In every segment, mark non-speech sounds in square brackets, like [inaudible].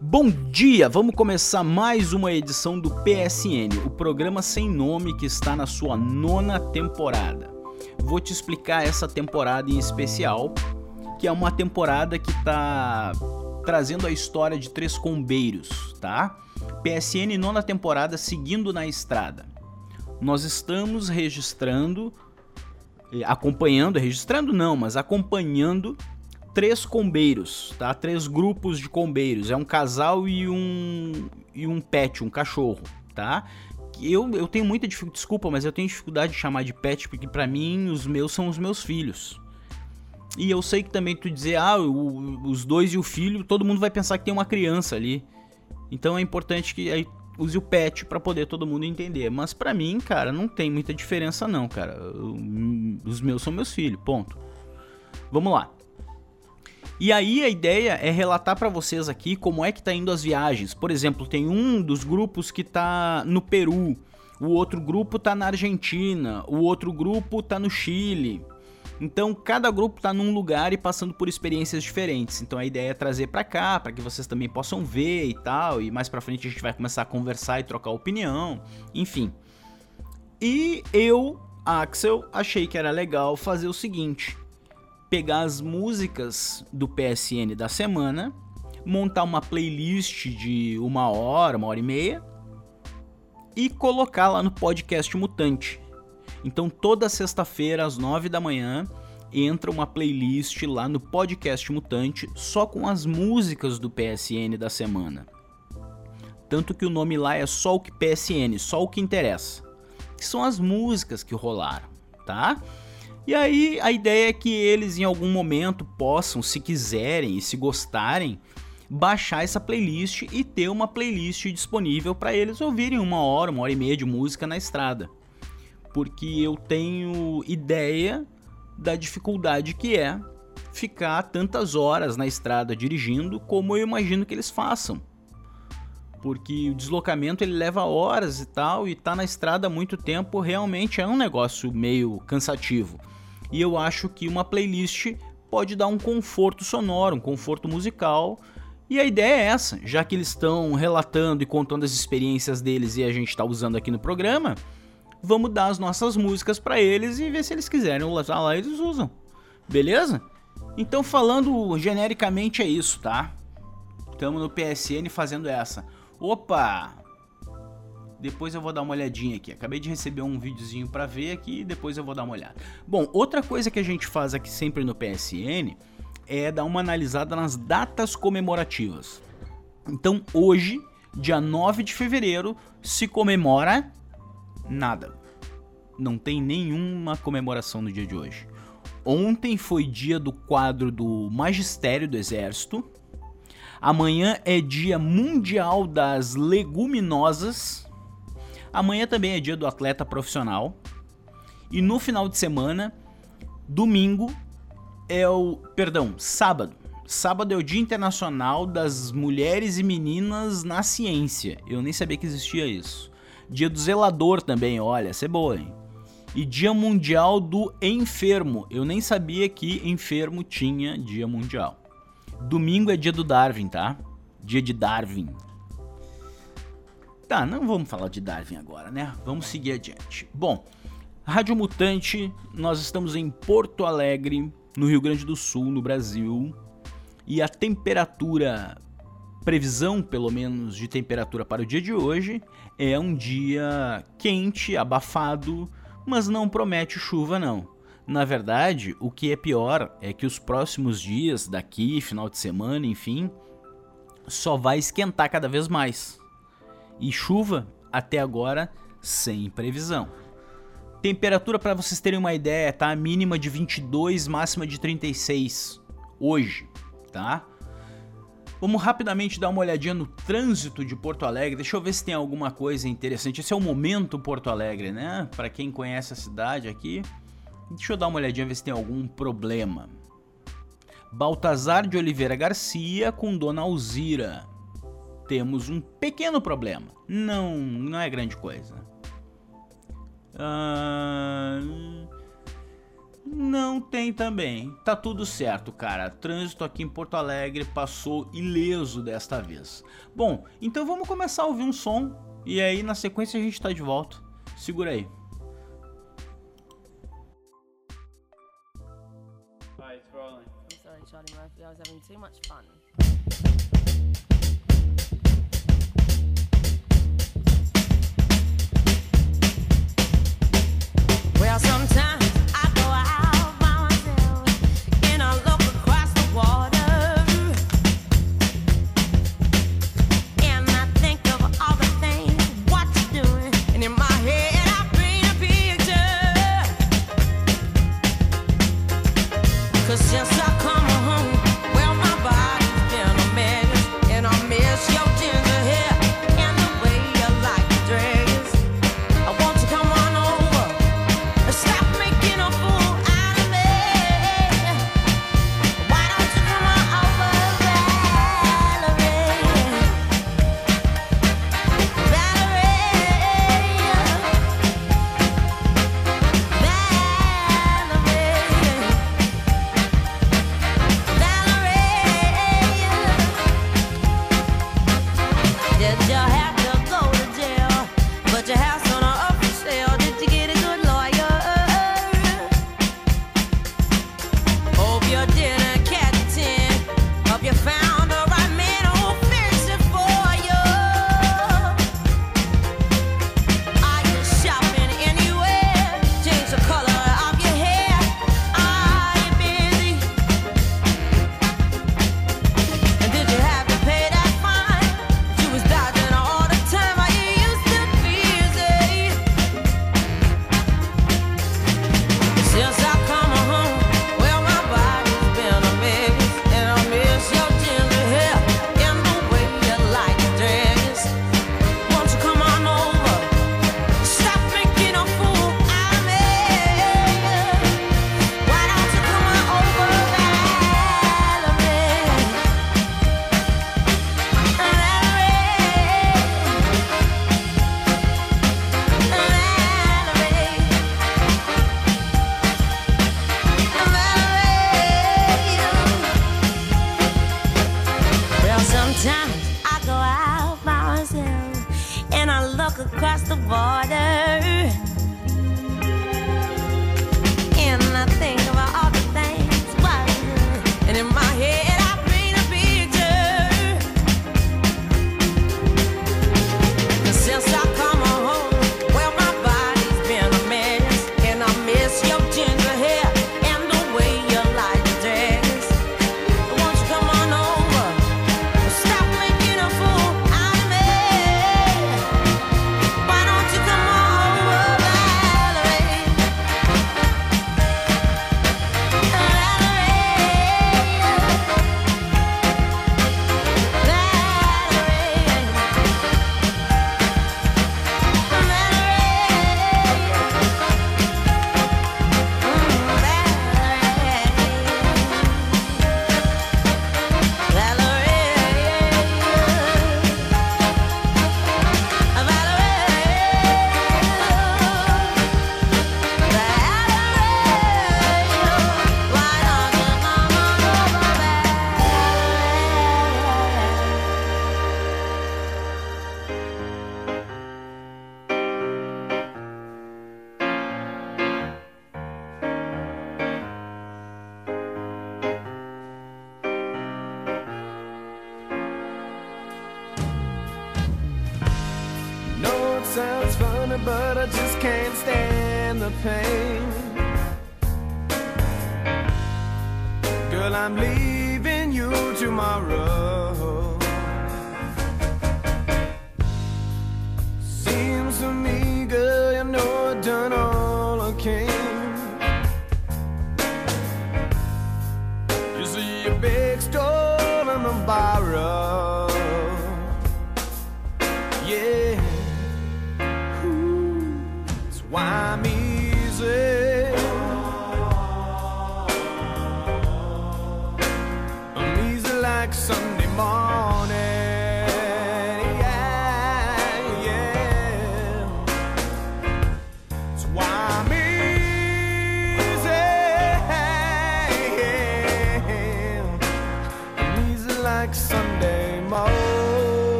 Bom dia! Vamos começar mais uma edição do PSN, o programa sem nome que está na sua nona temporada. Vou te explicar essa temporada em especial, que é uma temporada que está trazendo a história de três combeiros, tá? PSN nona temporada seguindo na estrada. Nós estamos registrando, eh, acompanhando, registrando não, mas acompanhando três combeiros, tá? Três grupos de combeiros. É um casal e um e um pet, um cachorro, tá? Eu, eu tenho muita dificuldade, desculpa, mas eu tenho dificuldade de chamar de pet porque para mim os meus são os meus filhos. E eu sei que também tu dizer, ah, o, os dois e o filho, todo mundo vai pensar que tem uma criança ali. Então é importante que aí use o pet para poder todo mundo entender. Mas para mim, cara, não tem muita diferença não, cara. Os meus são meus filhos, ponto. Vamos lá. E aí a ideia é relatar para vocês aqui como é que tá indo as viagens. Por exemplo, tem um dos grupos que tá no Peru, o outro grupo tá na Argentina, o outro grupo tá no Chile. Então, cada grupo tá num lugar e passando por experiências diferentes. Então, a ideia é trazer para cá, para que vocês também possam ver e tal, e mais para frente a gente vai começar a conversar e trocar opinião, enfim. E eu, Axel, achei que era legal fazer o seguinte: pegar as músicas do PSN da semana, montar uma playlist de uma hora, uma hora e meia e colocar lá no podcast Mutante. Então toda sexta-feira às nove da manhã entra uma playlist lá no podcast Mutante só com as músicas do PSN da semana. Tanto que o nome lá é só o que PSN, só o que interessa. Que são as músicas que rolaram, tá? E aí a ideia é que eles em algum momento possam, se quiserem e se gostarem, baixar essa playlist e ter uma playlist disponível para eles ouvirem uma hora, uma hora e meia de música na estrada. Porque eu tenho ideia da dificuldade que é ficar tantas horas na estrada dirigindo como eu imagino que eles façam. Porque o deslocamento ele leva horas e tal, e tá na estrada há muito tempo realmente é um negócio meio cansativo. E eu acho que uma playlist pode dar um conforto sonoro, um conforto musical. E a ideia é essa, já que eles estão relatando e contando as experiências deles e a gente está usando aqui no programa, vamos dar as nossas músicas para eles e ver se eles quiserem usar lá, eles usam. Beleza? Então falando genericamente é isso, tá? Estamos no PSN fazendo essa. Opa, depois eu vou dar uma olhadinha aqui. Acabei de receber um videozinho para ver aqui depois eu vou dar uma olhada. Bom, outra coisa que a gente faz aqui sempre no PSN é dar uma analisada nas datas comemorativas. Então, hoje, dia 9 de fevereiro, se comemora nada. Não tem nenhuma comemoração no dia de hoje. Ontem foi dia do quadro do Magistério do Exército. Amanhã é dia mundial das leguminosas. Amanhã também é dia do atleta profissional. E no final de semana, domingo é o. Perdão, sábado. Sábado é o Dia Internacional das Mulheres e Meninas na Ciência. Eu nem sabia que existia isso. Dia do Zelador também, olha, essa é boa, hein? E Dia Mundial do Enfermo. Eu nem sabia que enfermo tinha Dia Mundial. Domingo é dia do Darwin, tá? Dia de Darwin. Tá, não vamos falar de Darwin agora, né? Vamos seguir adiante. Bom, Rádio Mutante, nós estamos em Porto Alegre, no Rio Grande do Sul, no Brasil. E a temperatura, previsão pelo menos de temperatura para o dia de hoje, é um dia quente, abafado, mas não promete chuva não. Na verdade, o que é pior é que os próximos dias, daqui, final de semana, enfim, só vai esquentar cada vez mais e chuva até agora sem previsão. Temperatura para vocês terem uma ideia, tá? Mínima de 22, máxima de 36 hoje, tá? Vamos rapidamente dar uma olhadinha no trânsito de Porto Alegre. Deixa eu ver se tem alguma coisa interessante. Esse é o momento Porto Alegre, né? Para quem conhece a cidade aqui. Deixa eu dar uma olhadinha ver se tem algum problema. Baltazar de Oliveira Garcia com Dona Alzira temos um pequeno problema. Não, não é grande coisa. Ah, não tem também. Tá tudo certo, cara. Trânsito aqui em Porto Alegre passou ileso desta vez. Bom, então vamos começar a ouvir um som e aí na sequência a gente tá de volta. Segura aí. Hi, it's Rolling. I'm sorry, Charlie Murphy. I was having too much fun. Well, sometimes.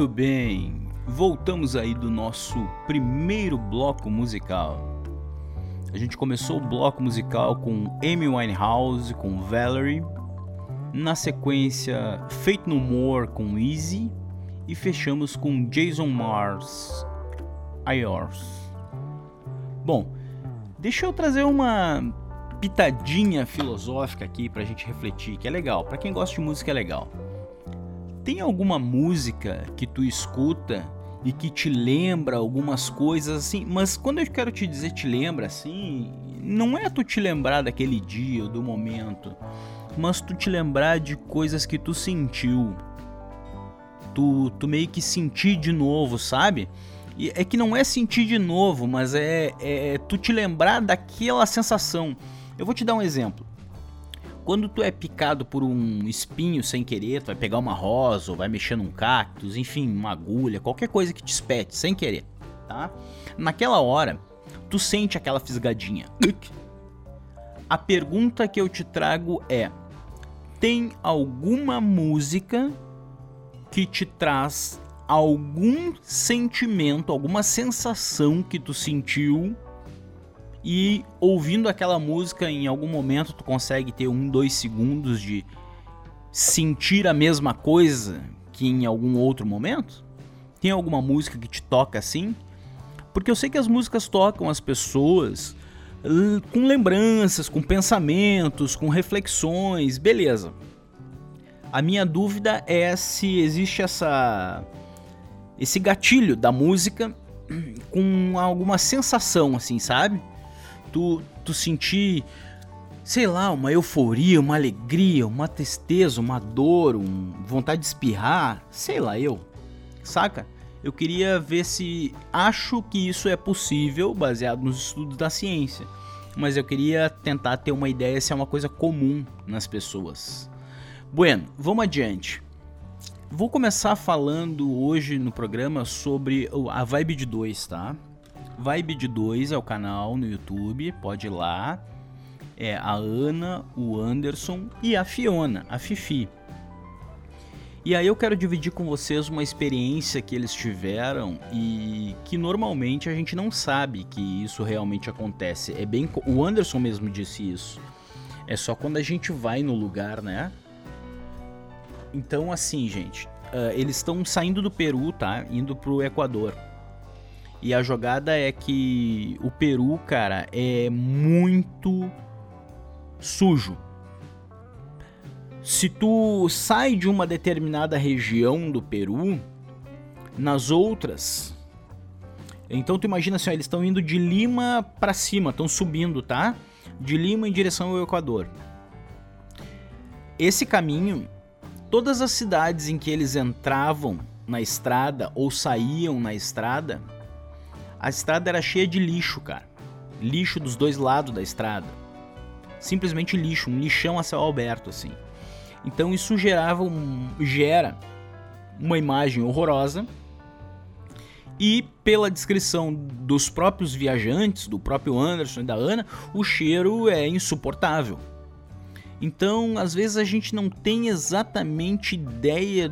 Muito bem, voltamos aí do nosso primeiro bloco musical. A gente começou o bloco musical com Amy Winehouse, com Valerie. Na sequência, Fate No More com Easy. E fechamos com Jason Mars, Yours. Bom, deixa eu trazer uma pitadinha filosófica aqui pra gente refletir, que é legal. Pra quem gosta de música é legal. Tem alguma música que tu escuta e que te lembra algumas coisas assim, mas quando eu quero te dizer te lembra assim, não é tu te lembrar daquele dia ou do momento, mas tu te lembrar de coisas que tu sentiu. Tu, tu meio que sentir de novo, sabe? E é que não é sentir de novo, mas é, é tu te lembrar daquela sensação. Eu vou te dar um exemplo. Quando tu é picado por um espinho sem querer, tu vai pegar uma rosa, ou vai mexer num cactus, enfim, uma agulha, qualquer coisa que te espete sem querer, tá? Naquela hora, tu sente aquela fisgadinha. A pergunta que eu te trago é: tem alguma música que te traz algum sentimento, alguma sensação que tu sentiu e ouvindo aquela música em algum momento tu consegue ter um, dois segundos de sentir a mesma coisa que em algum outro momento? Tem alguma música que te toca assim? Porque eu sei que as músicas tocam as pessoas com lembranças, com pensamentos, com reflexões, beleza. A minha dúvida é se existe essa esse gatilho da música com alguma sensação assim, sabe? Tu, tu sentir, sei lá, uma euforia, uma alegria, uma tristeza, uma dor, um, vontade de espirrar, sei lá, eu, saca? Eu queria ver se acho que isso é possível baseado nos estudos da ciência, mas eu queria tentar ter uma ideia se é uma coisa comum nas pessoas. Bueno, vamos adiante. Vou começar falando hoje no programa sobre a vibe de 2, tá? Vibe de 2 é o canal no YouTube, pode ir lá. É a Ana, o Anderson e a Fiona, a Fifi. E aí eu quero dividir com vocês uma experiência que eles tiveram e que normalmente a gente não sabe que isso realmente acontece. É bem o Anderson mesmo disse isso. É só quando a gente vai no lugar, né? Então assim, gente, uh, eles estão saindo do Peru, tá? Indo pro Equador. E a jogada é que o Peru, cara, é muito sujo. Se tu sai de uma determinada região do Peru, nas outras. Então tu imagina assim, ó, eles estão indo de Lima para cima, estão subindo, tá? De Lima em direção ao Equador. Esse caminho, todas as cidades em que eles entravam na estrada ou saíam na estrada, a estrada era cheia de lixo, cara. Lixo dos dois lados da estrada. Simplesmente lixo, um lixão a céu aberto, assim. Então isso gerava um, gera uma imagem horrorosa. E pela descrição dos próprios viajantes, do próprio Anderson e da Ana, o cheiro é insuportável. Então, às vezes a gente não tem exatamente ideia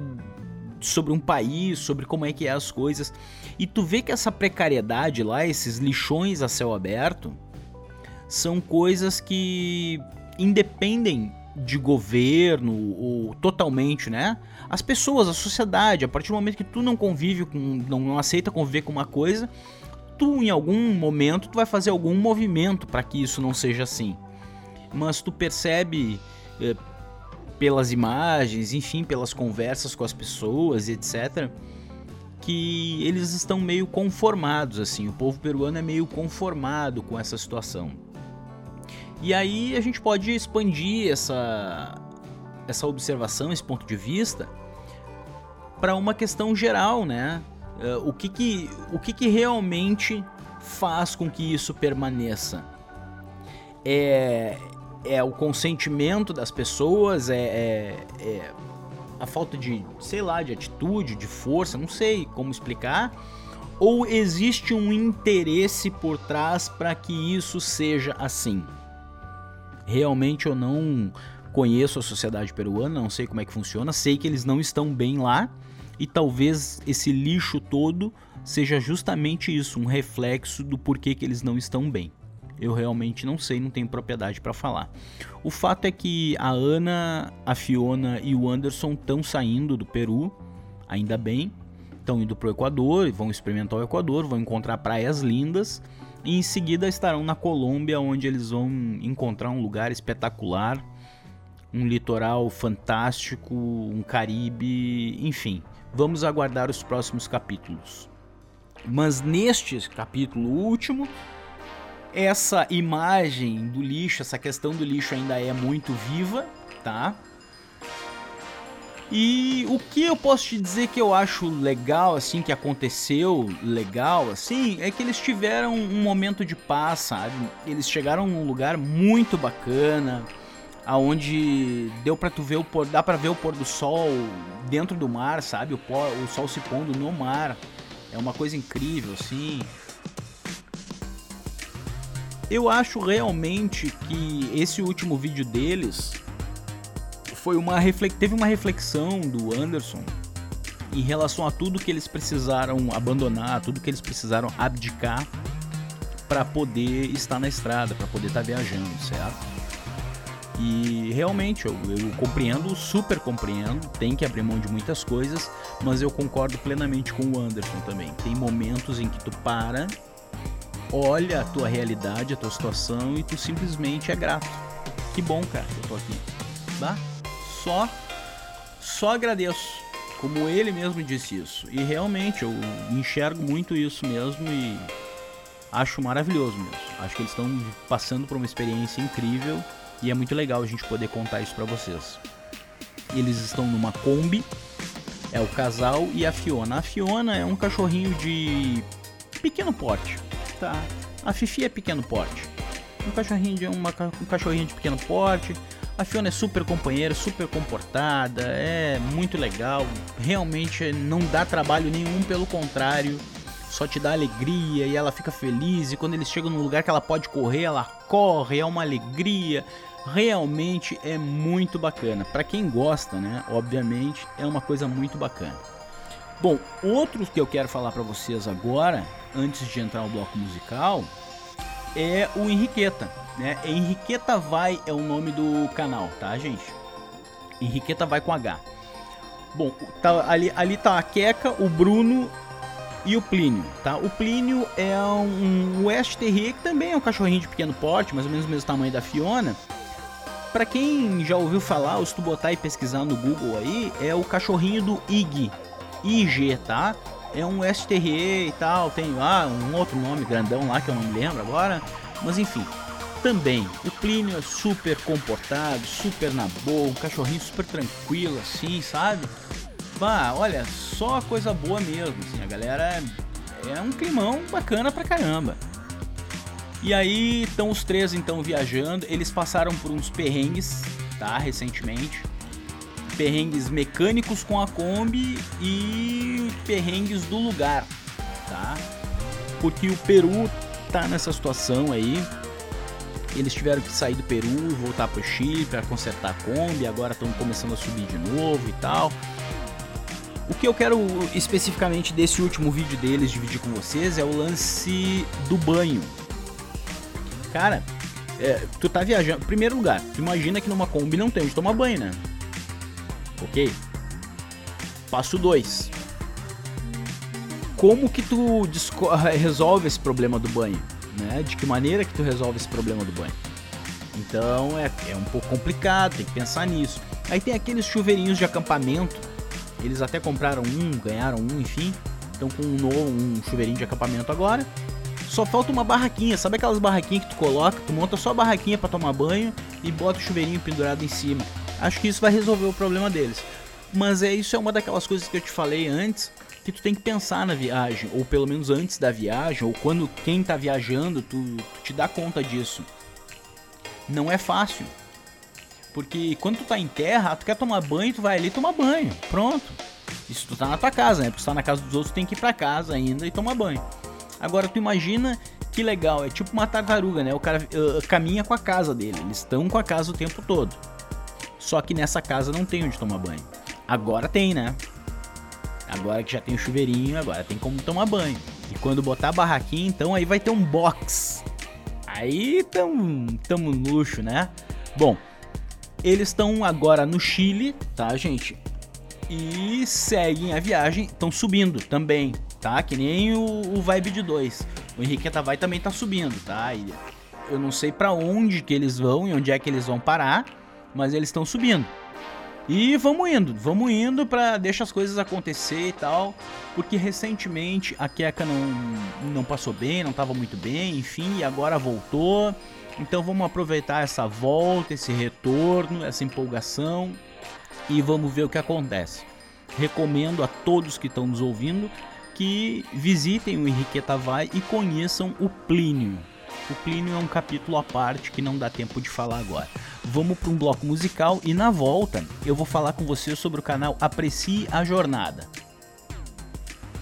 sobre um país, sobre como é que é as coisas. E tu vê que essa precariedade lá, esses lixões a céu aberto, são coisas que independem de governo ou totalmente, né? As pessoas, a sociedade, a partir do momento que tu não convive com, não, não aceita conviver com uma coisa, tu em algum momento tu vai fazer algum movimento para que isso não seja assim. Mas tu percebe eh, pelas imagens, enfim, pelas conversas com as pessoas etc, que eles estão meio conformados assim, o povo peruano é meio conformado com essa situação. E aí a gente pode expandir essa essa observação, esse ponto de vista para uma questão geral, né? Eh, o que que, o que que realmente faz com que isso permaneça? É, é o consentimento das pessoas, é, é, é, a falta de, sei lá, de atitude, de força, não sei como explicar. Ou existe um interesse por trás para que isso seja assim? Realmente eu não conheço a sociedade peruana, não sei como é que funciona, sei que eles não estão bem lá, e talvez esse lixo todo seja justamente isso, um reflexo do porquê que eles não estão bem. Eu realmente não sei, não tenho propriedade para falar. O fato é que a Ana, a Fiona e o Anderson estão saindo do Peru, ainda bem, estão indo para o Equador, vão experimentar o Equador, vão encontrar praias lindas e em seguida estarão na Colômbia, onde eles vão encontrar um lugar espetacular, um litoral fantástico, um Caribe, enfim. Vamos aguardar os próximos capítulos. Mas neste capítulo último, essa imagem do lixo, essa questão do lixo ainda é muito viva, tá? E o que eu posso te dizer que eu acho legal, assim, que aconteceu legal, assim, é que eles tiveram um momento de paz, sabe? Eles chegaram num lugar muito bacana, aonde deu para tu ver o pôr, dá para ver o pôr do sol dentro do mar, sabe? O, pôr, o sol se pondo no mar. É uma coisa incrível, assim. Eu acho realmente que esse último vídeo deles foi uma teve uma reflexão do Anderson em relação a tudo que eles precisaram abandonar, tudo que eles precisaram abdicar para poder estar na estrada, para poder estar tá viajando, certo? E realmente eu, eu, compreendo, super compreendo, tem que abrir mão de muitas coisas, mas eu concordo plenamente com o Anderson também. Tem momentos em que tu para, olha a tua realidade, a tua situação e tu simplesmente é grato. Que bom, cara, que eu tô aqui. Bah? Só só agradeço. Como ele mesmo disse isso. E realmente eu enxergo muito isso mesmo e acho maravilhoso mesmo. Acho que eles estão passando por uma experiência incrível e é muito legal a gente poder contar isso para vocês. Eles estão numa Kombi, é o casal e a Fiona. A Fiona é um cachorrinho de pequeno porte, tá? A Fifi é pequeno porte. Um cachorrinho de uma, um cachorrinho de pequeno porte. A Fiona é super companheira, super comportada, é muito legal. Realmente não dá trabalho nenhum, pelo contrário só te dá alegria e ela fica feliz. E quando eles chegam num lugar que ela pode correr, ela corre, é uma alegria realmente é muito bacana. Para quem gosta, né? Obviamente é uma coisa muito bacana. Bom, outros que eu quero falar para vocês agora, antes de entrar no bloco musical, é o Henriqueta, né? Henriqueta Vai é o nome do canal, tá, gente? Henriqueta Vai com H. Bom, tá, ali, ali tá a Queca, o Bruno e o Plínio, tá? O Plínio é um West Terrier que também é um cachorrinho de pequeno porte, mais ou menos o mesmo tamanho da Fiona, para quem já ouviu falar, ou se tu botar e pesquisar no Google aí, é o cachorrinho do IG. IG, tá? É um STRE e tal, tem ah, um outro nome grandão lá que eu não me lembro agora. Mas enfim, também o Plínio é super comportado, super na boa, um cachorrinho super tranquilo assim, sabe? Bah, olha, só coisa boa mesmo, assim, a galera é, é um climão bacana pra caramba. E aí estão os três então viajando. Eles passaram por uns perrengues, tá? Recentemente. Perrengues mecânicos com a Kombi e perrengues do lugar, tá? Porque o Peru tá nessa situação aí. Eles tiveram que sair do Peru e voltar pro Chile para consertar a Kombi. Agora estão começando a subir de novo e tal. O que eu quero especificamente desse último vídeo deles dividir com vocês é o lance do banho, Cara, é, tu tá viajando. Primeiro lugar, tu imagina que numa Kombi não tem onde tomar banho, né? Ok? Passo 2. Como que tu [laughs] resolve esse problema do banho? Né? De que maneira que tu resolve esse problema do banho? Então é, é um pouco complicado, tem que pensar nisso. Aí tem aqueles chuveirinhos de acampamento. Eles até compraram um, ganharam um, enfim. Estão com um, novo, um chuveirinho de acampamento agora. Só falta uma barraquinha, sabe aquelas barraquinhas que tu coloca? Tu monta só a barraquinha para tomar banho e bota o chuveirinho pendurado em cima. Acho que isso vai resolver o problema deles. Mas é isso é uma daquelas coisas que eu te falei antes, que tu tem que pensar na viagem, ou pelo menos antes da viagem, ou quando quem tá viajando, tu, tu te dá conta disso. Não é fácil. Porque quando tu tá em terra, tu quer tomar banho, tu vai ali tomar banho. Pronto. Isso tu tá na tua casa, né? Porque tu tá na casa dos outros, tu tem que ir pra casa ainda e tomar banho. Agora tu imagina que legal, é tipo uma tartaruga, né? O cara uh, caminha com a casa dele, eles estão com a casa o tempo todo. Só que nessa casa não tem onde tomar banho. Agora tem, né? Agora que já tem o chuveirinho, agora tem como tomar banho. E quando botar a barraquinha, então aí vai ter um box. Aí tamo, tamo luxo, né? Bom, eles estão agora no Chile, tá, gente? E seguem a viagem, estão subindo também, tá? Que nem o, o Vibe de 2. O Henrique vai também tá subindo, tá? E eu não sei para onde que eles vão e onde é que eles vão parar, mas eles estão subindo. E vamos indo, vamos indo para deixar as coisas acontecer e tal, porque recentemente a Keka não, não passou bem, não estava muito bem, enfim, e agora voltou. Então vamos aproveitar essa volta, esse retorno, essa empolgação e vamos ver o que acontece. Recomendo a todos que estão nos ouvindo que visitem o Henriqueta Vai e conheçam o Plínio. O Plínio é um capítulo à parte que não dá tempo de falar agora. Vamos para um bloco musical e na volta eu vou falar com você sobre o canal Aprecie a Jornada.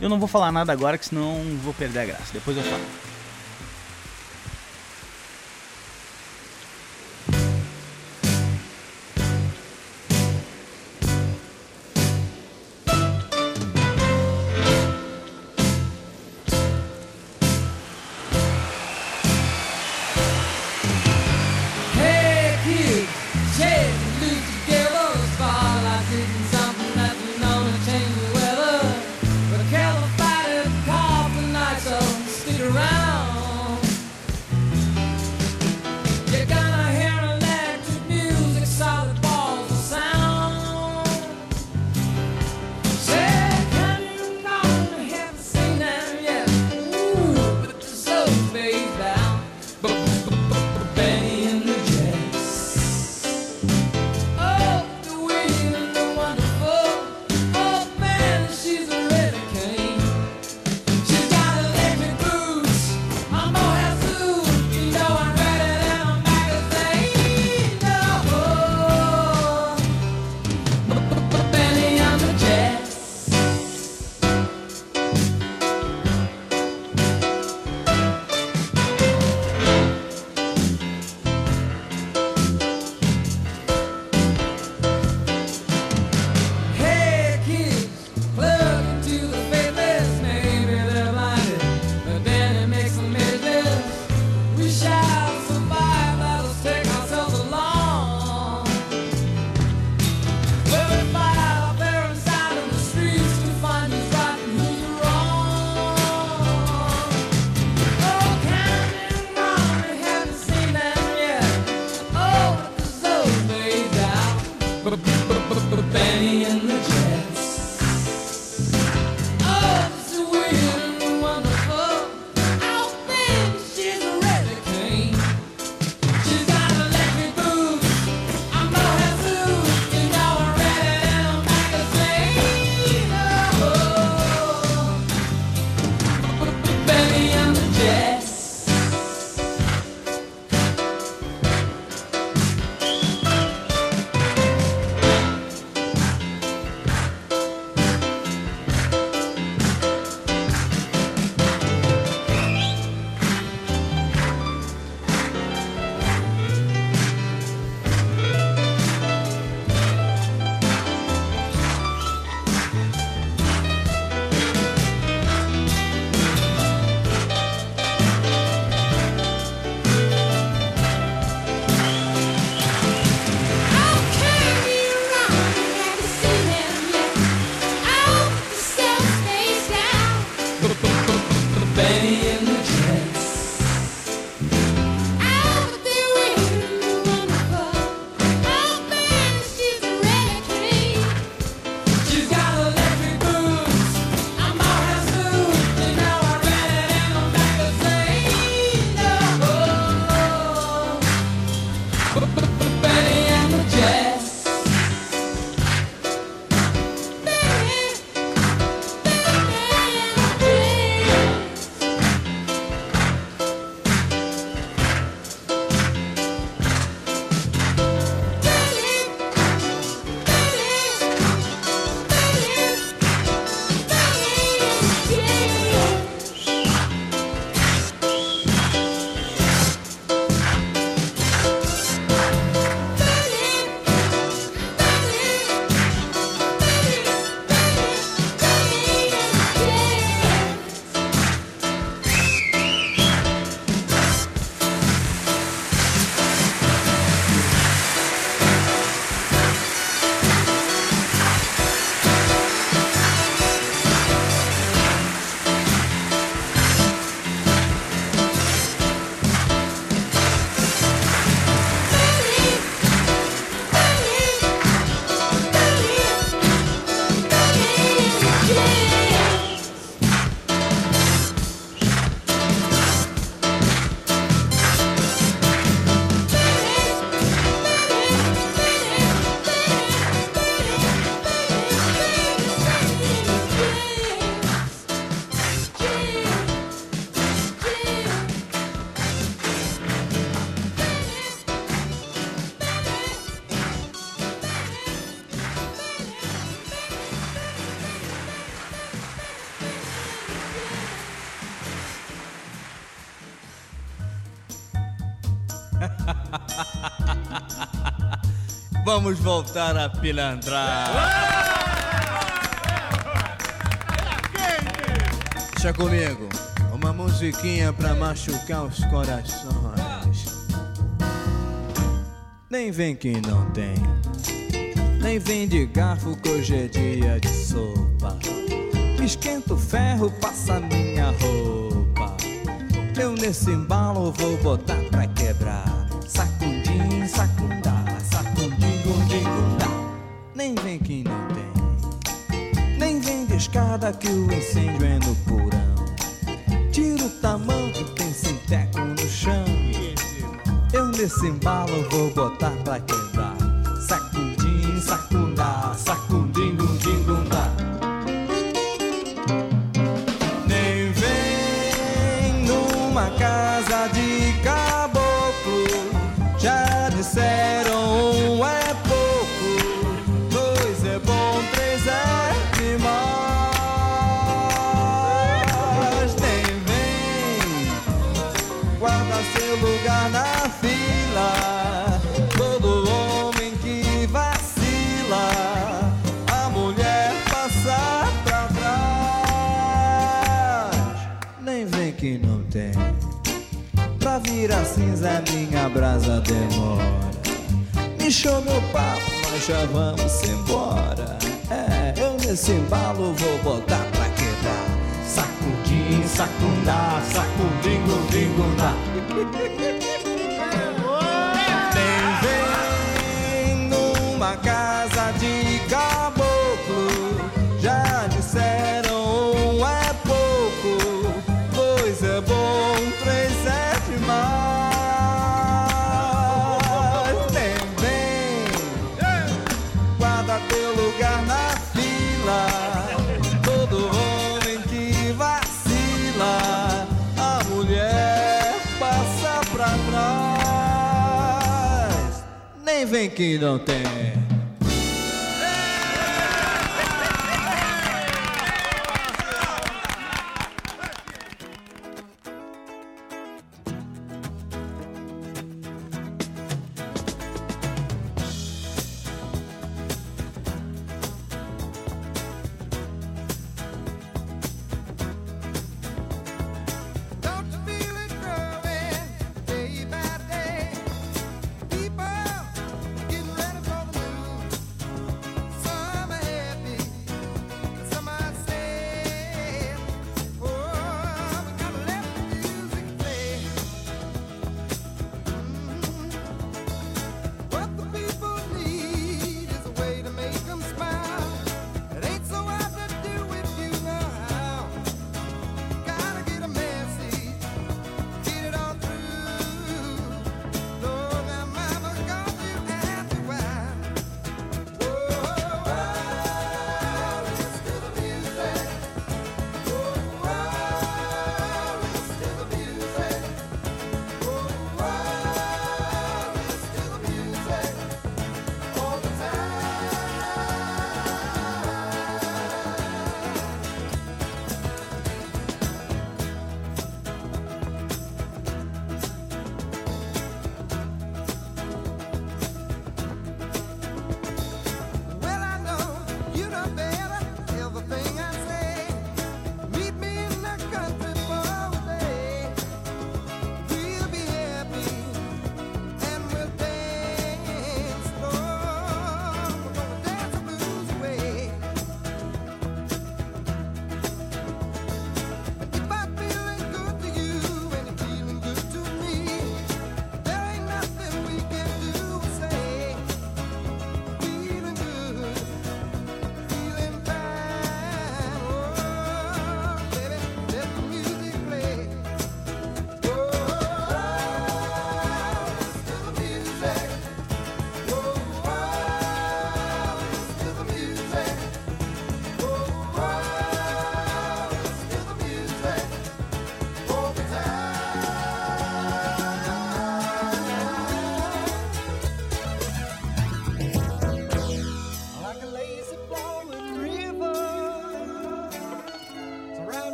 Eu não vou falar nada agora que senão vou perder a graça. Depois eu falo. Vamos voltar a pilantrar. Deixa comigo. Uma musiquinha pra machucar os corações. Nem vem que não tem. Nem vem de garfo que hoje é dia de sopa. Esquenta o ferro, passa minha roupa. Eu nesse embalo vou botar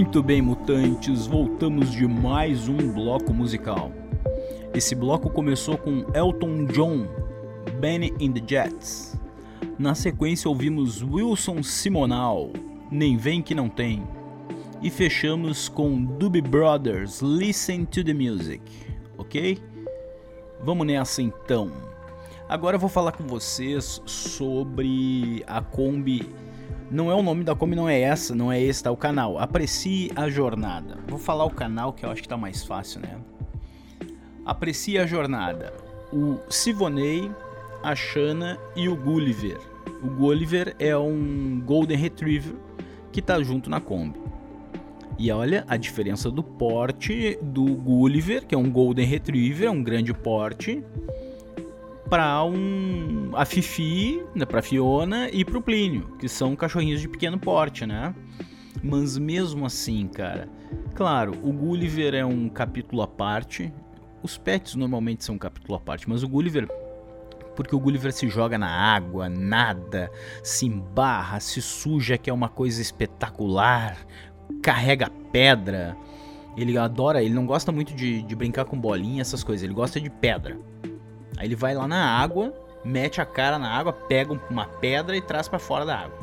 Muito bem, mutantes, voltamos de mais um bloco musical. Esse bloco começou com Elton John, Benny in the Jets. Na sequência ouvimos Wilson Simonal, Nem Vem Que Não Tem. E fechamos com Doobie Brothers, Listen to the Music, ok? Vamos nessa então. Agora eu vou falar com vocês sobre a Kombi. Não é o nome da Kombi, não é essa, não é esse, tá? O canal. Aprecie a jornada. Vou falar o canal que eu acho que tá mais fácil, né? Aprecie a jornada. O Sivonei, a Shana e o Gulliver. O Gulliver é um Golden Retriever que tá junto na Kombi. E olha a diferença do porte do Gulliver, que é um Golden Retriever, é um grande porte, para um a Fifi, né, para Fiona e para o Plínio, que são cachorrinhos de pequeno porte, né? Mas mesmo assim, cara, claro, o Gulliver é um capítulo à parte. Os pets normalmente são um capítulo à parte, mas o Gulliver porque o Gulliver se joga na água, nada, se embarra, se suja, que é uma coisa espetacular, carrega pedra. Ele adora, ele não gosta muito de, de brincar com bolinha, essas coisas, ele gosta de pedra. Aí ele vai lá na água, mete a cara na água, pega uma pedra e traz para fora da água.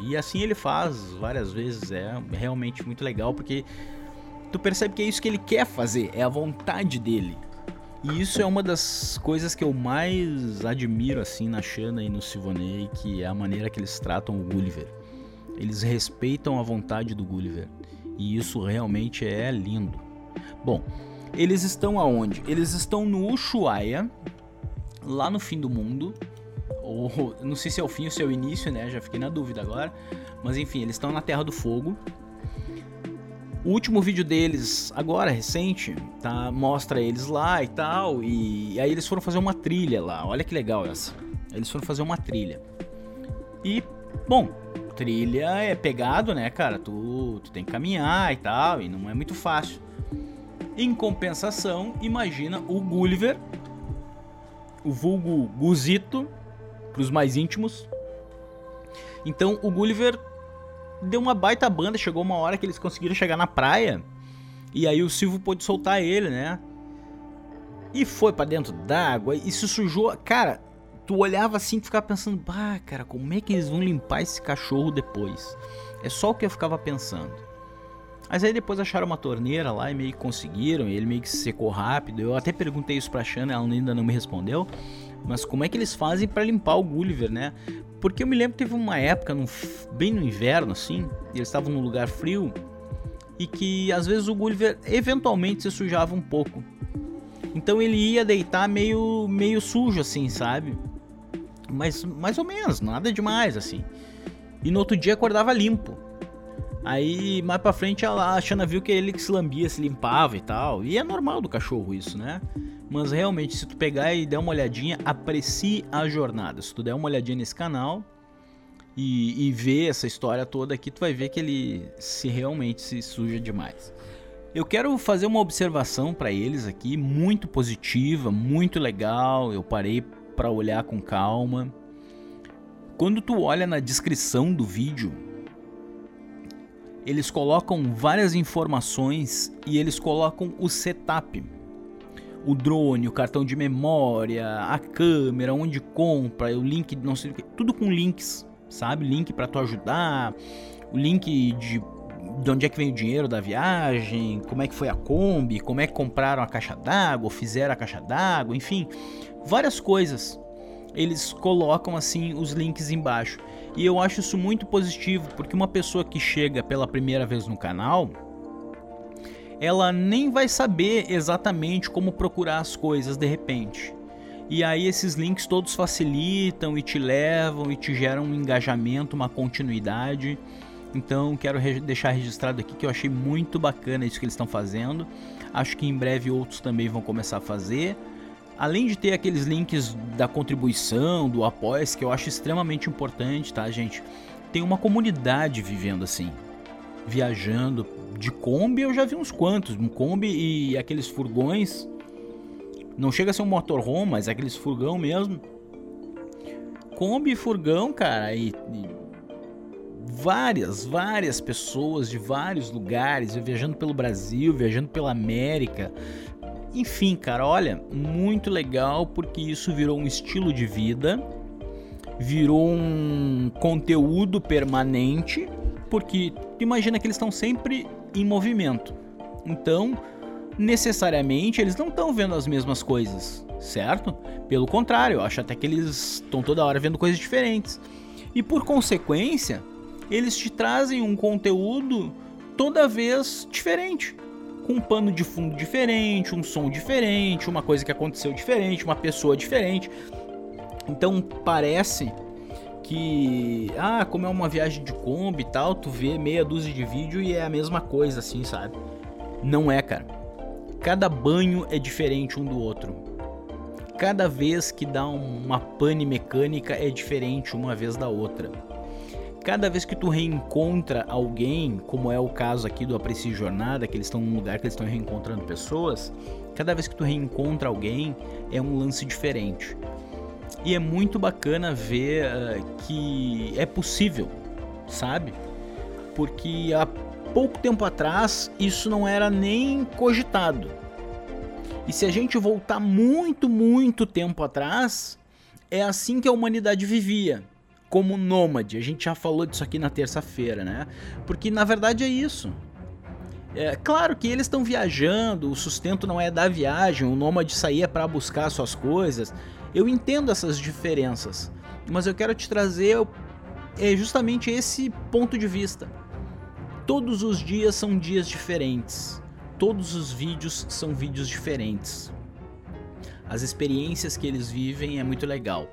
E assim ele faz várias vezes, é realmente muito legal porque tu percebe que é isso que ele quer fazer, é a vontade dele. E isso é uma das coisas que eu mais admiro assim na Shana e no Sivonei, que é a maneira que eles tratam o Gulliver. Eles respeitam a vontade do Gulliver. E isso realmente é lindo. Bom, eles estão aonde? Eles estão no Ushuaia, lá no fim do mundo. Ou [laughs] não sei se é o fim ou se é o início, né? Já fiquei na dúvida agora. Mas enfim, eles estão na Terra do Fogo. O último vídeo deles, agora recente, tá, mostra eles lá e tal, e aí eles foram fazer uma trilha lá. Olha que legal essa. Eles foram fazer uma trilha. E, bom, trilha é pegado, né, cara? Tu, tu tem que caminhar e tal, e não é muito fácil. Em compensação, imagina o Gulliver, o vulgo Guzito, pros mais íntimos. Então o Gulliver deu uma baita banda, chegou uma hora que eles conseguiram chegar na praia. E aí o Silvio pôde soltar ele, né? E foi para dentro d'água e se sujou. Cara, tu olhava assim e ficava pensando, bah, cara, como é que eles vão limpar esse cachorro depois? É só o que eu ficava pensando. Mas aí depois acharam uma torneira lá e meio que conseguiram, e ele meio que se secou rápido. Eu até perguntei isso pra Shanna, ela ainda não me respondeu. Mas como é que eles fazem para limpar o Gulliver, né? Porque eu me lembro que teve uma época, no, bem no inverno, assim, e eles estavam num lugar frio, e que às vezes o Gulliver eventualmente se sujava um pouco. Então ele ia deitar meio, meio sujo, assim, sabe? Mas mais ou menos, nada demais, assim. E no outro dia acordava limpo. Aí mais pra frente a Shana viu que ele que se lambia, se limpava e tal. E é normal do cachorro isso, né? Mas realmente, se tu pegar e der uma olhadinha, aprecie a jornada. Se tu der uma olhadinha nesse canal e, e ver essa história toda aqui, tu vai ver que ele se realmente se suja demais. Eu quero fazer uma observação para eles aqui, muito positiva, muito legal. Eu parei para olhar com calma. Quando tu olha na descrição do vídeo, eles colocam várias informações e eles colocam o setup o drone, o cartão de memória, a câmera, onde compra, o link, não sei o que, tudo com links, sabe? Link para tu ajudar, o link de de onde é que vem o dinheiro da viagem, como é que foi a Kombi, como é que compraram a caixa d'água, fizeram a caixa d'água, enfim, várias coisas. Eles colocam assim os links embaixo. E eu acho isso muito positivo, porque uma pessoa que chega pela primeira vez no canal, ela nem vai saber exatamente como procurar as coisas de repente. E aí esses links todos facilitam e te levam e te geram um engajamento, uma continuidade. Então quero deixar registrado aqui que eu achei muito bacana isso que eles estão fazendo. Acho que em breve outros também vão começar a fazer. Além de ter aqueles links da contribuição, do apoio, que eu acho extremamente importante, tá, gente? Tem uma comunidade vivendo assim viajando de Kombi, eu já vi uns quantos. Um Kombi e aqueles furgões. Não chega a ser um motorhome, mas aqueles furgão mesmo. Kombi e furgão, cara, e, e várias, várias pessoas de vários lugares, viajando pelo Brasil, viajando pela América. Enfim, cara, olha, muito legal porque isso virou um estilo de vida, virou um conteúdo permanente, porque imagina que eles estão sempre em movimento. Então, necessariamente eles não estão vendo as mesmas coisas, certo? Pelo contrário, eu acho até que eles estão toda hora vendo coisas diferentes. E por consequência, eles te trazem um conteúdo toda vez diferente. Com um pano de fundo diferente, um som diferente, uma coisa que aconteceu diferente, uma pessoa diferente. Então parece que, ah, como é uma viagem de Kombi e tal, tu vê meia dúzia de vídeo e é a mesma coisa, assim, sabe? Não é, cara. Cada banho é diferente um do outro. Cada vez que dá uma pane mecânica é diferente uma vez da outra. Cada vez que tu reencontra alguém, como é o caso aqui do Aprecie Jornada, que eles estão num lugar que eles estão reencontrando pessoas, cada vez que tu reencontra alguém é um lance diferente. E é muito bacana ver uh, que é possível, sabe? Porque há pouco tempo atrás isso não era nem cogitado. E se a gente voltar muito, muito tempo atrás, é assim que a humanidade vivia, como nômade. A gente já falou disso aqui na terça-feira, né? Porque na verdade é isso. É claro que eles estão viajando, o sustento não é da viagem, o nômade saía para buscar suas coisas. Eu entendo essas diferenças, mas eu quero te trazer é justamente esse ponto de vista. Todos os dias são dias diferentes. Todos os vídeos são vídeos diferentes. As experiências que eles vivem é muito legal.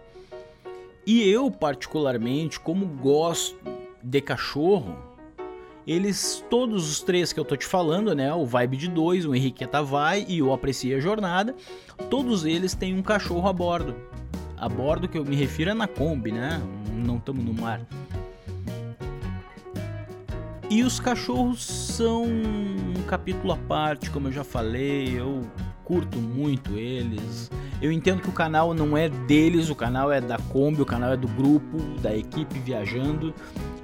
E eu, particularmente, como gosto de cachorro, eles, todos os três que eu tô te falando, né? O Vibe de dois, o Henriqueta Vai e o Aprecia a Jornada, todos eles têm um cachorro a bordo. A bordo que eu me refiro é na Kombi, né? Não estamos no mar. E os cachorros são um capítulo à parte, como eu já falei, eu curto muito eles. Eu entendo que o canal não é deles, o canal é da Kombi, o canal é do grupo, da equipe viajando,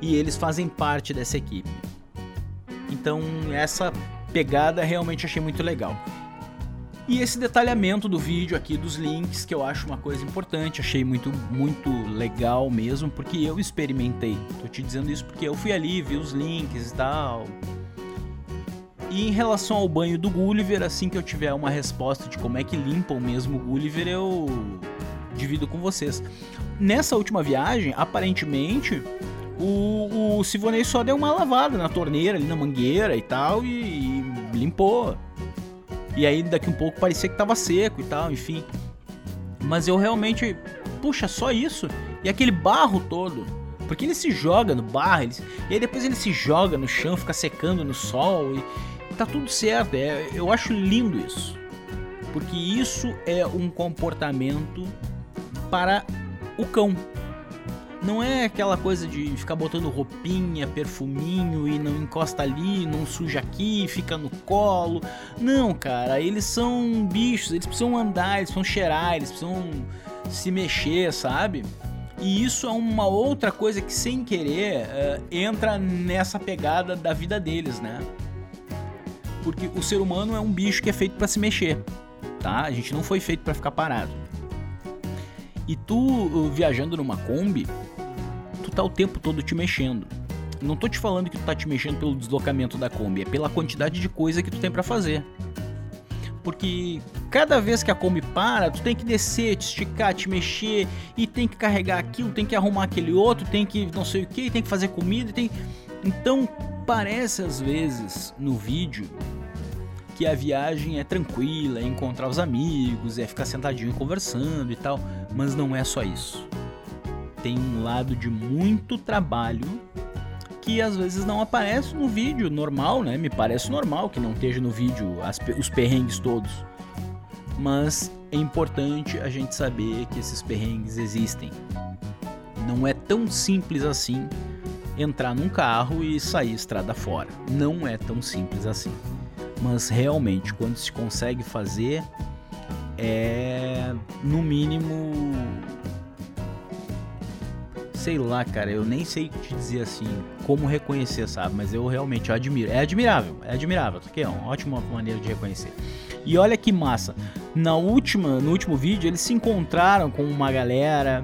e eles fazem parte dessa equipe. Então, essa pegada realmente achei muito legal. E esse detalhamento do vídeo aqui dos links, que eu acho uma coisa importante, achei muito, muito legal mesmo, porque eu experimentei. Tô te dizendo isso porque eu fui ali, vi os links e tal. E em relação ao banho do Gulliver, assim que eu tiver uma resposta de como é que limpam mesmo o Gulliver, eu divido com vocês. Nessa última viagem, aparentemente, o, o Sivonei só deu uma lavada na torneira, ali na mangueira e tal, e, e limpou. E aí daqui um pouco parecia que tava seco e tal, enfim. Mas eu realmente, puxa, só isso? E aquele barro todo. Porque ele se joga no barro, ele, e aí depois ele se joga no chão, fica secando no sol e tá tudo certo. É, eu acho lindo isso. Porque isso é um comportamento para o cão. Não é aquela coisa de ficar botando roupinha, perfuminho e não encosta ali, não suja aqui, fica no colo. Não, cara, eles são bichos, eles precisam andar, eles precisam cheirar, eles precisam se mexer, sabe? E isso é uma outra coisa que, sem querer, uh, entra nessa pegada da vida deles, né? Porque o ser humano é um bicho que é feito para se mexer, tá? A gente não foi feito para ficar parado. E tu uh, viajando numa Kombi, tu tá o tempo todo te mexendo. Não tô te falando que tu tá te mexendo pelo deslocamento da Kombi, é pela quantidade de coisa que tu tem para fazer. Porque cada vez que a Kombi para, tu tem que descer, te esticar, te mexer, e tem que carregar aquilo, tem que arrumar aquele outro, tem que não sei o que, tem que fazer comida, tem. Então parece às vezes no vídeo que a viagem é tranquila, é encontrar os amigos, é ficar sentadinho conversando e tal, mas não é só isso tem um lado de muito trabalho que às vezes não aparece no vídeo normal, né? Me parece normal que não esteja no vídeo as, os perrengues todos. Mas é importante a gente saber que esses perrengues existem. Não é tão simples assim entrar num carro e sair estrada fora. Não é tão simples assim. Mas realmente, quando se consegue fazer, é no mínimo sei lá, cara, eu nem sei te dizer assim como reconhecer, sabe? Mas eu realmente admiro. É admirável, é admirável. Isso aqui é uma ótima maneira de reconhecer. E olha que massa. Na última, no último vídeo, eles se encontraram com uma galera.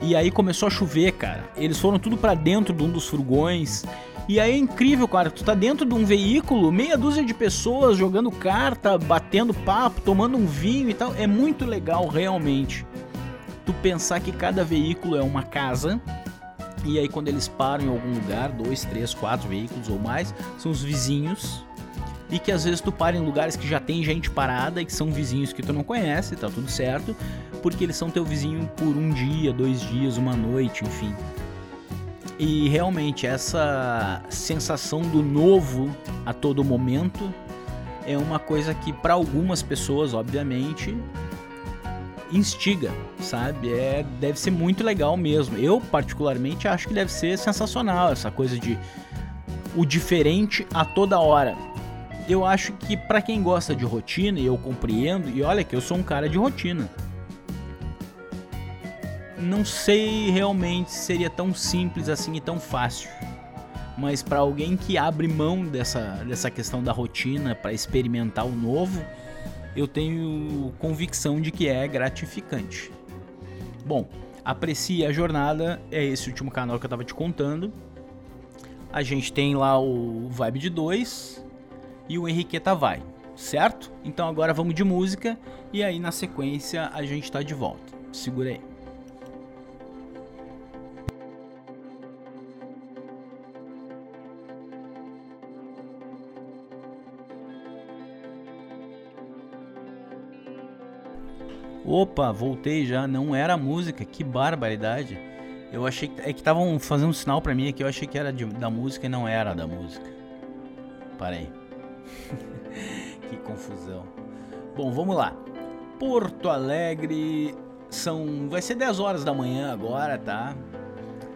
E aí começou a chover, cara. Eles foram tudo pra dentro de um dos furgões. E aí é incrível, cara. Tu tá dentro de um veículo, meia dúzia de pessoas jogando carta, batendo papo, tomando um vinho e tal. É muito legal, realmente. Tu pensar que cada veículo é uma casa. E aí quando eles param em algum lugar, dois, três, quatro veículos ou mais, são os vizinhos e que às vezes tu para em lugares que já tem gente parada e que são vizinhos que tu não conhece, tá tudo certo, porque eles são teu vizinho por um dia, dois dias, uma noite, enfim. E realmente essa sensação do novo a todo momento é uma coisa que para algumas pessoas, obviamente, instiga, sabe? É, deve ser muito legal mesmo. Eu particularmente acho que deve ser sensacional essa coisa de o diferente a toda hora eu acho que para quem gosta de rotina, e eu compreendo, e olha que eu sou um cara de rotina. Não sei realmente se seria tão simples assim e tão fácil. Mas para alguém que abre mão dessa, dessa questão da rotina para experimentar o novo, eu tenho convicção de que é gratificante. Bom, aprecie a jornada, é esse último canal que eu tava te contando. A gente tem lá o Vibe de 2, e o Henriqueta vai, certo? Então agora vamos de música e aí na sequência a gente tá de volta. Segura aí. Opa, voltei já, não era música, que barbaridade. Eu achei que é que estavam fazendo um sinal para mim aqui, eu achei que era de, da música e não era da música. Parei. [laughs] que confusão. Bom, vamos lá. Porto Alegre são vai ser 10 horas da manhã agora, tá?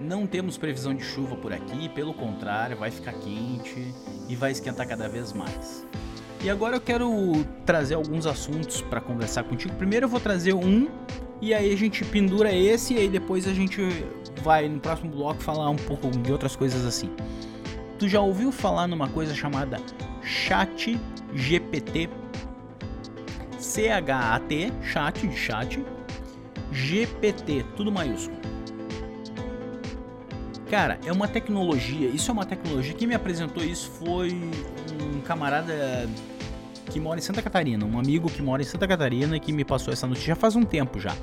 Não temos previsão de chuva por aqui, pelo contrário, vai ficar quente e vai esquentar cada vez mais. E agora eu quero trazer alguns assuntos para conversar contigo. Primeiro eu vou trazer um e aí a gente pendura esse e aí depois a gente vai no próximo bloco falar um pouco de outras coisas assim. Tu já ouviu falar numa coisa chamada Chat GPT? C-H-A-T, chat de chat, GPT, tudo maiúsculo. Cara, é uma tecnologia, isso é uma tecnologia, quem me apresentou isso foi um camarada que mora em Santa Catarina, um amigo que mora em Santa Catarina e que me passou essa notícia já faz um tempo já.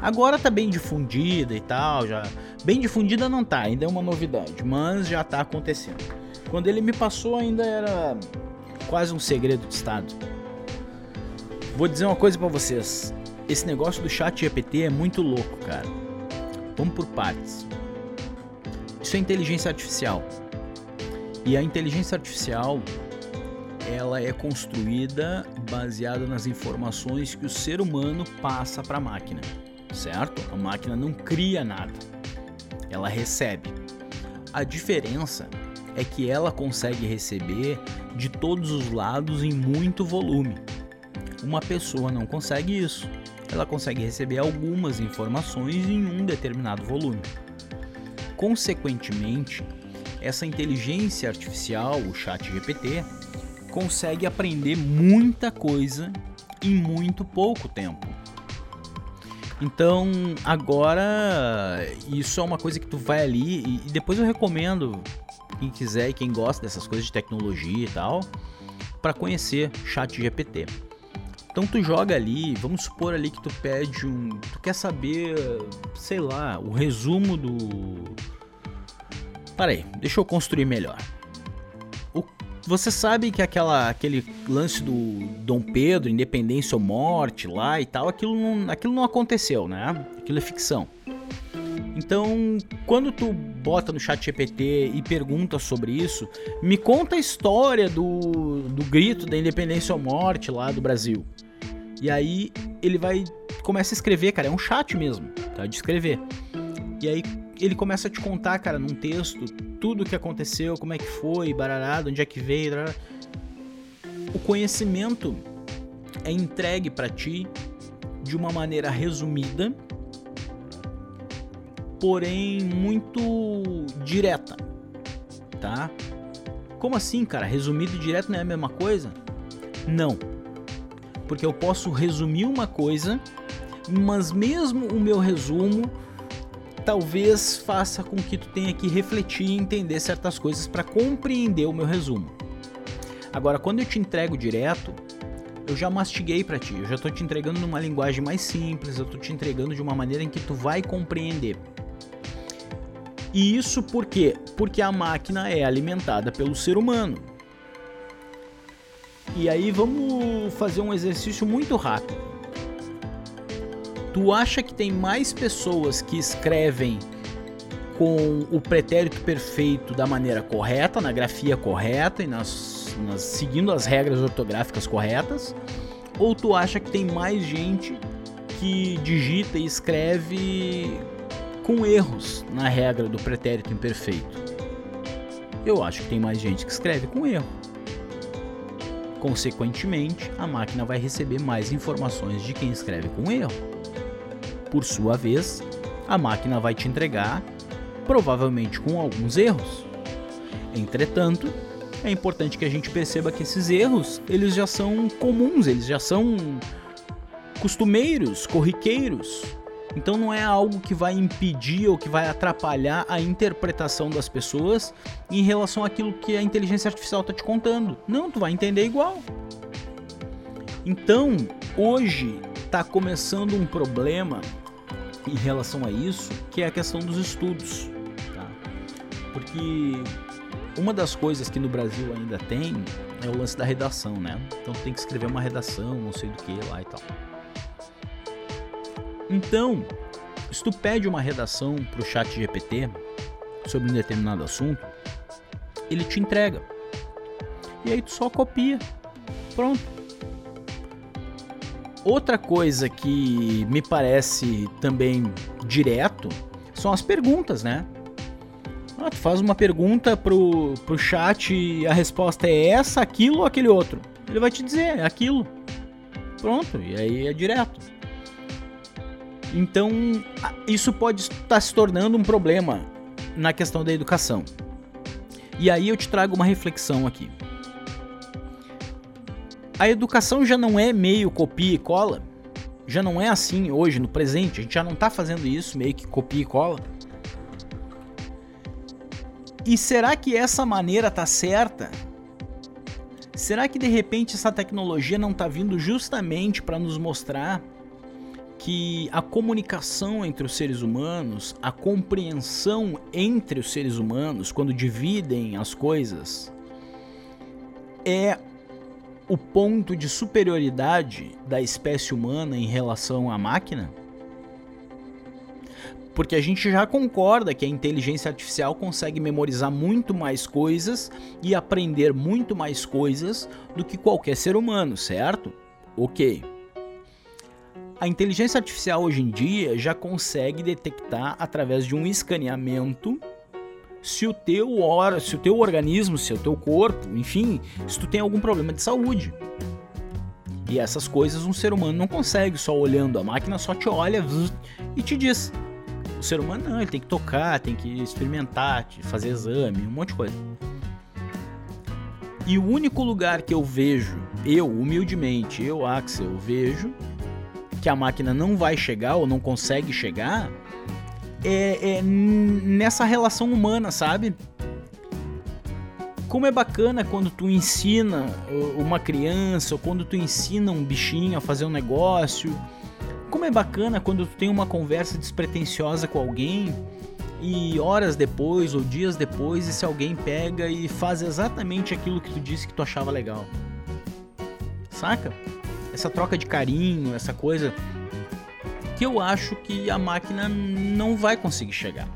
Agora tá bem difundida e tal, já bem difundida não tá, ainda é uma novidade, mas já tá acontecendo. Quando ele me passou ainda era quase um segredo de estado. Vou dizer uma coisa para vocês. Esse negócio do chat GPT é muito louco, cara. Vamos por partes. Isso é inteligência artificial. E a inteligência artificial ela é construída baseada nas informações que o ser humano passa para a máquina, certo? A máquina não cria nada, ela recebe. A diferença é que ela consegue receber de todos os lados em muito volume. Uma pessoa não consegue isso. Ela consegue receber algumas informações em um determinado volume. Consequentemente, essa inteligência artificial, o chat GPT, consegue aprender muita coisa em muito pouco tempo. Então, agora isso é uma coisa que tu vai ali e depois eu recomendo quem quiser e quem gosta dessas coisas de tecnologia e tal, para conhecer Chat GPT. Então tu joga ali, vamos supor ali que tu pede um, tu quer saber, sei lá, o resumo do Para aí, deixa eu construir melhor. Você sabe que aquela, aquele lance do Dom Pedro, independência ou morte lá e tal, aquilo não, aquilo não aconteceu, né? Aquilo é ficção. Então, quando tu bota no chat GPT e pergunta sobre isso, me conta a história do, do grito da independência ou morte lá do Brasil. E aí ele vai começa a escrever, cara, é um chat mesmo, tá? De escrever. E aí ele começa a te contar, cara, num texto, tudo o que aconteceu, como é que foi, barará, onde é que veio. Barará. O conhecimento é entregue para ti de uma maneira resumida, porém muito direta, tá? Como assim, cara? Resumido e direto não é a mesma coisa? Não. Porque eu posso resumir uma coisa, mas mesmo o meu resumo talvez faça com que tu tenha que refletir e entender certas coisas para compreender o meu resumo. Agora, quando eu te entrego direto, eu já mastiguei para ti, eu já tô te entregando numa linguagem mais simples, eu tô te entregando de uma maneira em que tu vai compreender. E isso por quê? Porque a máquina é alimentada pelo ser humano. E aí vamos fazer um exercício muito rápido. Tu acha que tem mais pessoas que escrevem com o pretérito perfeito da maneira correta, na grafia correta e nas, nas- seguindo as regras ortográficas corretas? Ou tu acha que tem mais gente que digita e escreve com erros na regra do pretérito imperfeito? Eu acho que tem mais gente que escreve com erro. Consequentemente, a máquina vai receber mais informações de quem escreve com erro. Por sua vez, a máquina vai te entregar, provavelmente com alguns erros. Entretanto, é importante que a gente perceba que esses erros, eles já são comuns, eles já são costumeiros, corriqueiros. Então não é algo que vai impedir ou que vai atrapalhar a interpretação das pessoas em relação àquilo que a inteligência artificial está te contando. Não, tu vai entender igual. Então, hoje está começando um problema em relação a isso, que é a questão dos estudos. tá? Porque uma das coisas que no Brasil ainda tem é o lance da redação, né? Então tem que escrever uma redação, não sei do que lá e tal. Então, se tu pede uma redação pro chat GPT sobre um determinado assunto, ele te entrega. E aí tu só copia. Pronto. Outra coisa que me parece também direto são as perguntas, né? Ah, tu faz uma pergunta pro, pro chat e a resposta é essa, aquilo ou aquele outro. Ele vai te dizer, é aquilo. Pronto, e aí é direto. Então, isso pode estar se tornando um problema na questão da educação. E aí eu te trago uma reflexão aqui. A educação já não é meio copia e cola? Já não é assim hoje, no presente? A gente já não tá fazendo isso, meio que copia e cola? E será que essa maneira tá certa? Será que de repente essa tecnologia não tá vindo justamente para nos mostrar que a comunicação entre os seres humanos, a compreensão entre os seres humanos, quando dividem as coisas, é o ponto de superioridade da espécie humana em relação à máquina? Porque a gente já concorda que a inteligência artificial consegue memorizar muito mais coisas e aprender muito mais coisas do que qualquer ser humano, certo? Ok. A inteligência artificial hoje em dia já consegue detectar através de um escaneamento se o teu or, se o teu organismo, se o teu corpo, enfim, se tu tem algum problema de saúde. E essas coisas um ser humano não consegue só olhando, a máquina só te olha e te diz. O ser humano não, ele tem que tocar, tem que experimentar, fazer exame, um monte de coisa. E o único lugar que eu vejo, eu humildemente, eu Axel, vejo que a máquina não vai chegar ou não consegue chegar é, é nessa relação humana, sabe? Como é bacana quando tu ensina uma criança ou quando tu ensina um bichinho a fazer um negócio. Como é bacana quando tu tem uma conversa despretensiosa com alguém e horas depois ou dias depois esse alguém pega e faz exatamente aquilo que tu disse que tu achava legal. Saca? Essa troca de carinho, essa coisa que eu acho que a máquina não vai conseguir chegar.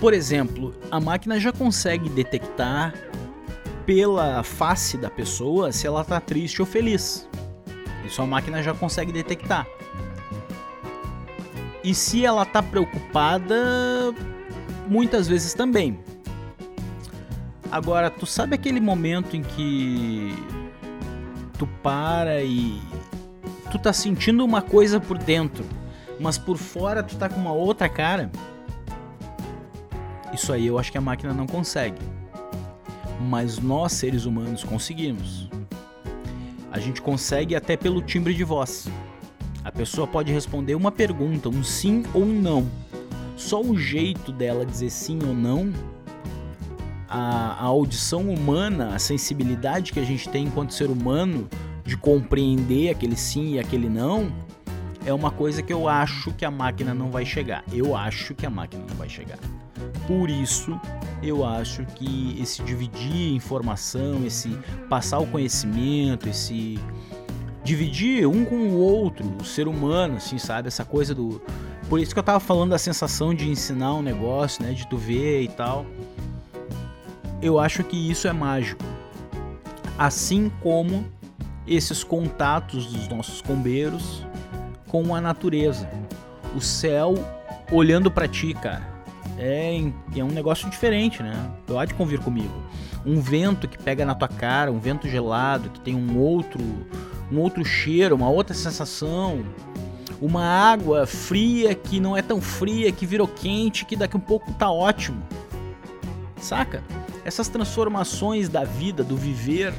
Por exemplo, a máquina já consegue detectar pela face da pessoa se ela tá triste ou feliz. Isso a máquina já consegue detectar. E se ela tá preocupada, muitas vezes também. Agora, tu sabe aquele momento em que tu para e tu tá sentindo uma coisa por dentro, mas por fora tu tá com uma outra cara? Isso aí eu acho que a máquina não consegue. Mas nós, seres humanos, conseguimos. A gente consegue até pelo timbre de voz. A pessoa pode responder uma pergunta, um sim ou um não. Só o jeito dela dizer sim ou não, a, a audição humana, a sensibilidade que a gente tem enquanto ser humano de compreender aquele sim e aquele não, é uma coisa que eu acho que a máquina não vai chegar. Eu acho que a máquina não vai chegar. Por isso, eu acho que esse dividir informação, esse passar o conhecimento, esse dividir um com o outro, o ser humano, assim, sabe? Essa coisa do. Por isso que eu tava falando da sensação de ensinar um negócio, né? De tu ver e tal. Eu acho que isso é mágico. Assim como esses contatos dos nossos combeiros com a natureza. O céu olhando para ti, cara. É, é um negócio diferente, né? Tu há de convir comigo. Um vento que pega na tua cara, um vento gelado, que tem um outro, um outro cheiro, uma outra sensação. Uma água fria que não é tão fria, que virou quente, que daqui um pouco tá ótimo. Saca? Essas transformações da vida, do viver,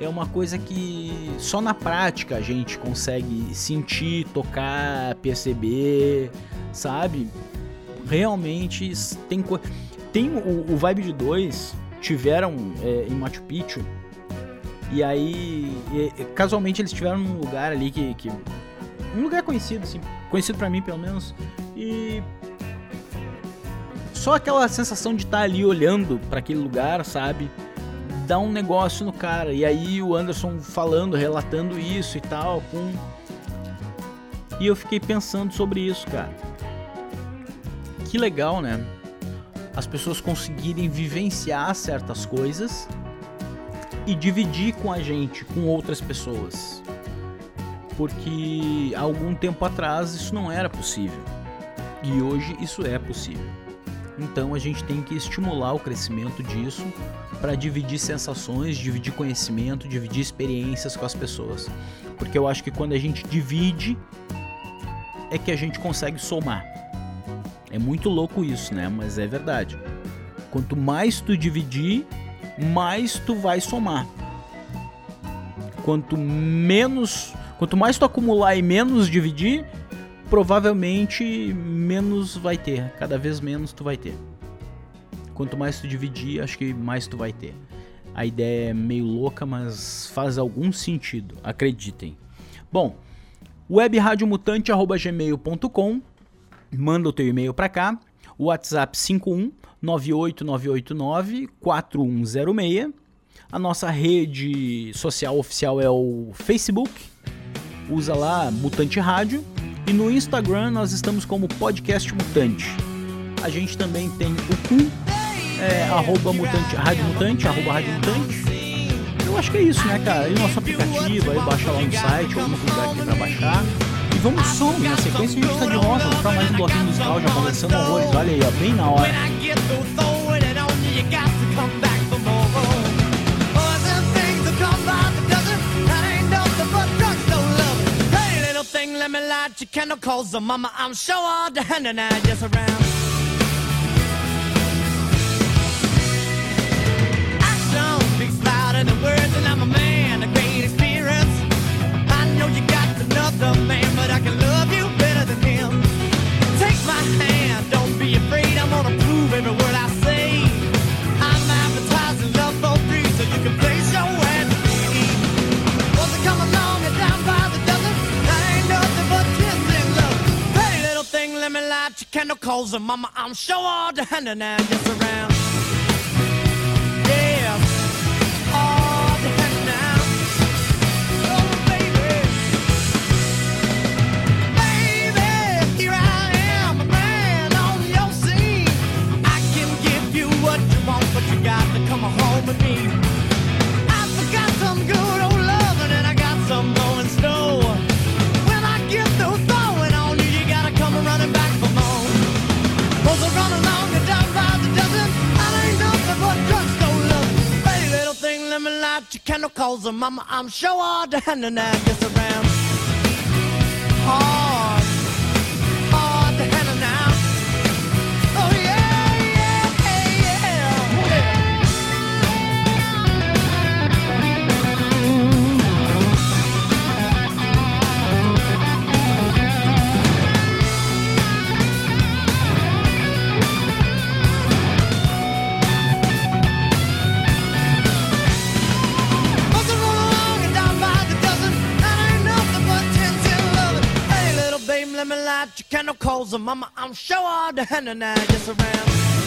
é uma coisa que só na prática a gente consegue sentir, tocar, perceber, sabe? Realmente tem tem o, o Vibe de 2 tiveram é, em Machu Picchu e aí e- casualmente eles tiveram num lugar ali que, que um lugar conhecido assim, conhecido pra mim pelo menos e só aquela sensação de estar ali olhando pra aquele lugar, sabe? Dá um negócio no cara. E aí o Anderson falando, relatando isso e tal, pum. E eu fiquei pensando sobre isso, cara. Que legal, né? As pessoas conseguirem vivenciar certas coisas e dividir com a gente, com outras pessoas. Porque algum tempo atrás isso não era possível. E hoje isso é possível. Então a gente tem que estimular o crescimento disso para dividir sensações, dividir conhecimento, dividir experiências com as pessoas. Porque eu acho que quando a gente divide é que a gente consegue somar. É muito louco isso, né? Mas é verdade. Quanto mais tu dividir, mais tu vai somar. Quanto menos, quanto mais tu acumular e menos dividir, provavelmente menos vai ter, cada vez menos tu vai ter. Quanto mais tu dividir, acho que mais tu vai ter. A ideia é meio louca, mas faz algum sentido, acreditem. Bom, webradiomutante@gmail.com, manda o teu e-mail para cá. O WhatsApp 51 98989 4106. A nossa rede social oficial é o Facebook. Usa lá Mutante Rádio. E no Instagram nós estamos como Podcast Mutante. A gente também tem o cu, é, arroba mutante, Rádio Mutante, arroba Rádio Mutante. Eu acho que é isso, né, cara? E o nosso aplicativo, aí baixa lá no site, ou algum lugar tem pra baixar. E vamos som, na sequência a gente tá de volta, vamos pra mais um bloquinho musical, já conversando horrores, olha aí, ó, bem na hora. Thing, let me light your candle, cause the mama, I'm sure all the hand and I just around. Action speaks louder than words, and I'm a man of great experience. I know you got another man, let me light your candle, cause the mama, I'm sure all the hand and I'm just around. Your candle, cause the mama, I'm sure all the hand and I gets around calls, and mama, I'm sure all the henna now just around.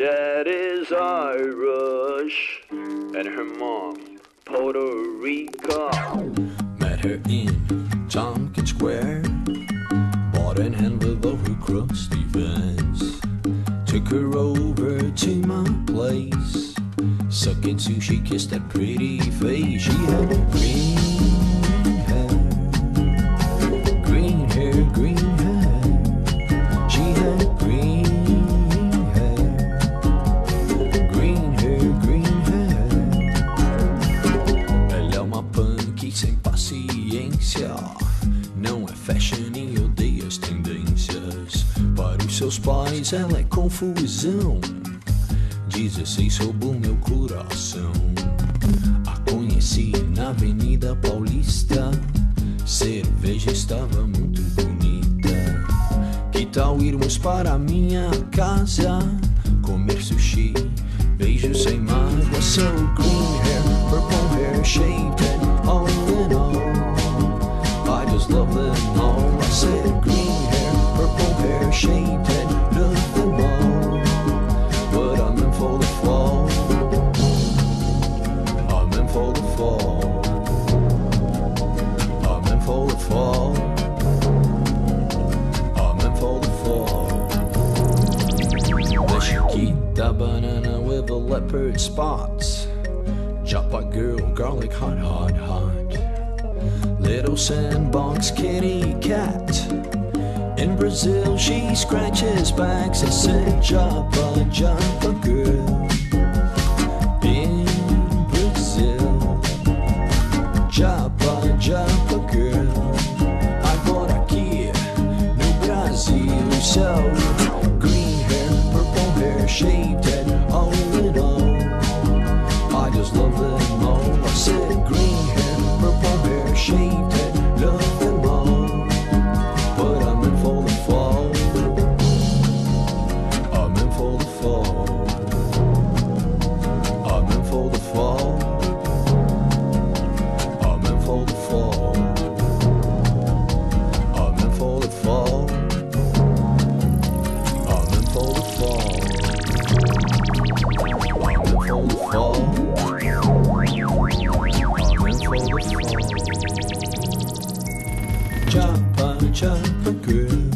Dad is Irish, and her mom, Puerto Rico. Met her in Tompkins Square. Bought an envelope of crusty Vans. Took her over to my place. Sucking sushi, kissed that pretty face. She had a green pais, ela é confusão. 16 sob o meu coração. A conheci na Avenida Paulista. Cerveja estava muito bonita. Que tal irmos para minha casa? Comer sushi, beijos sem mágoa. So green hair, purple hair, shaved head, all in all. I just love them all. I said green hair, purple hair, shaved head, leopard spots. Girl, garlic hot, hot, hot. Little sandbox kitty cat. In Brazil, she scratches backs and said, Joppa, Joppa girl. già tranquilla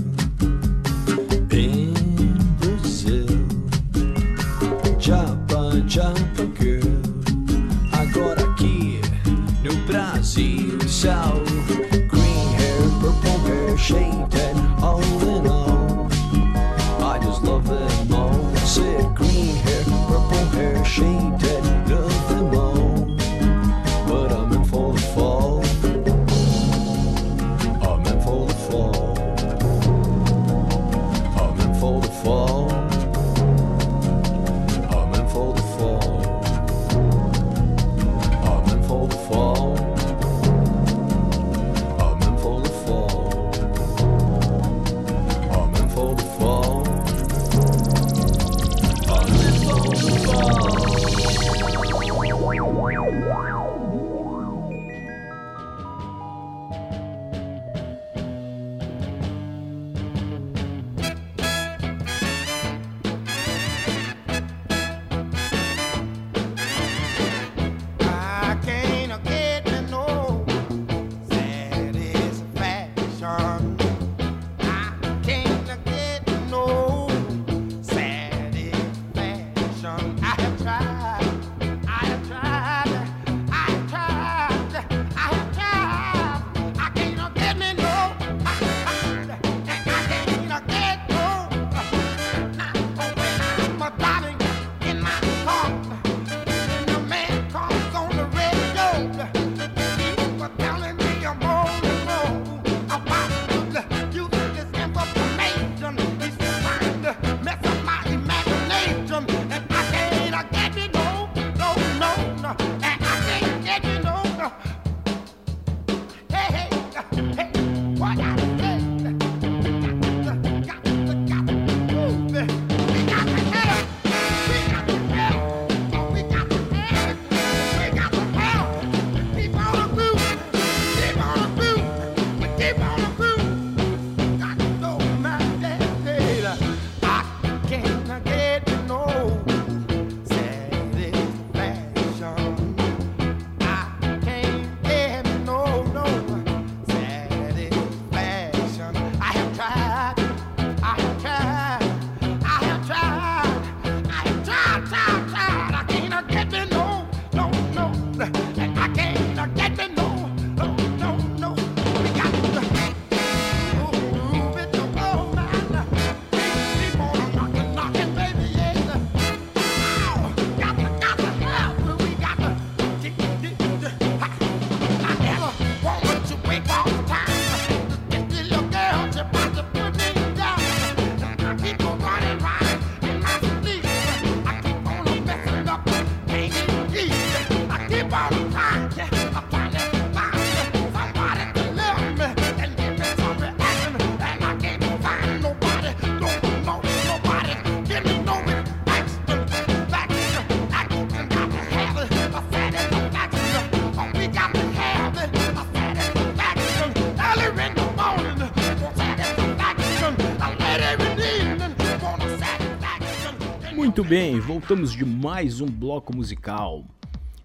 Muito bem, voltamos de mais um bloco musical.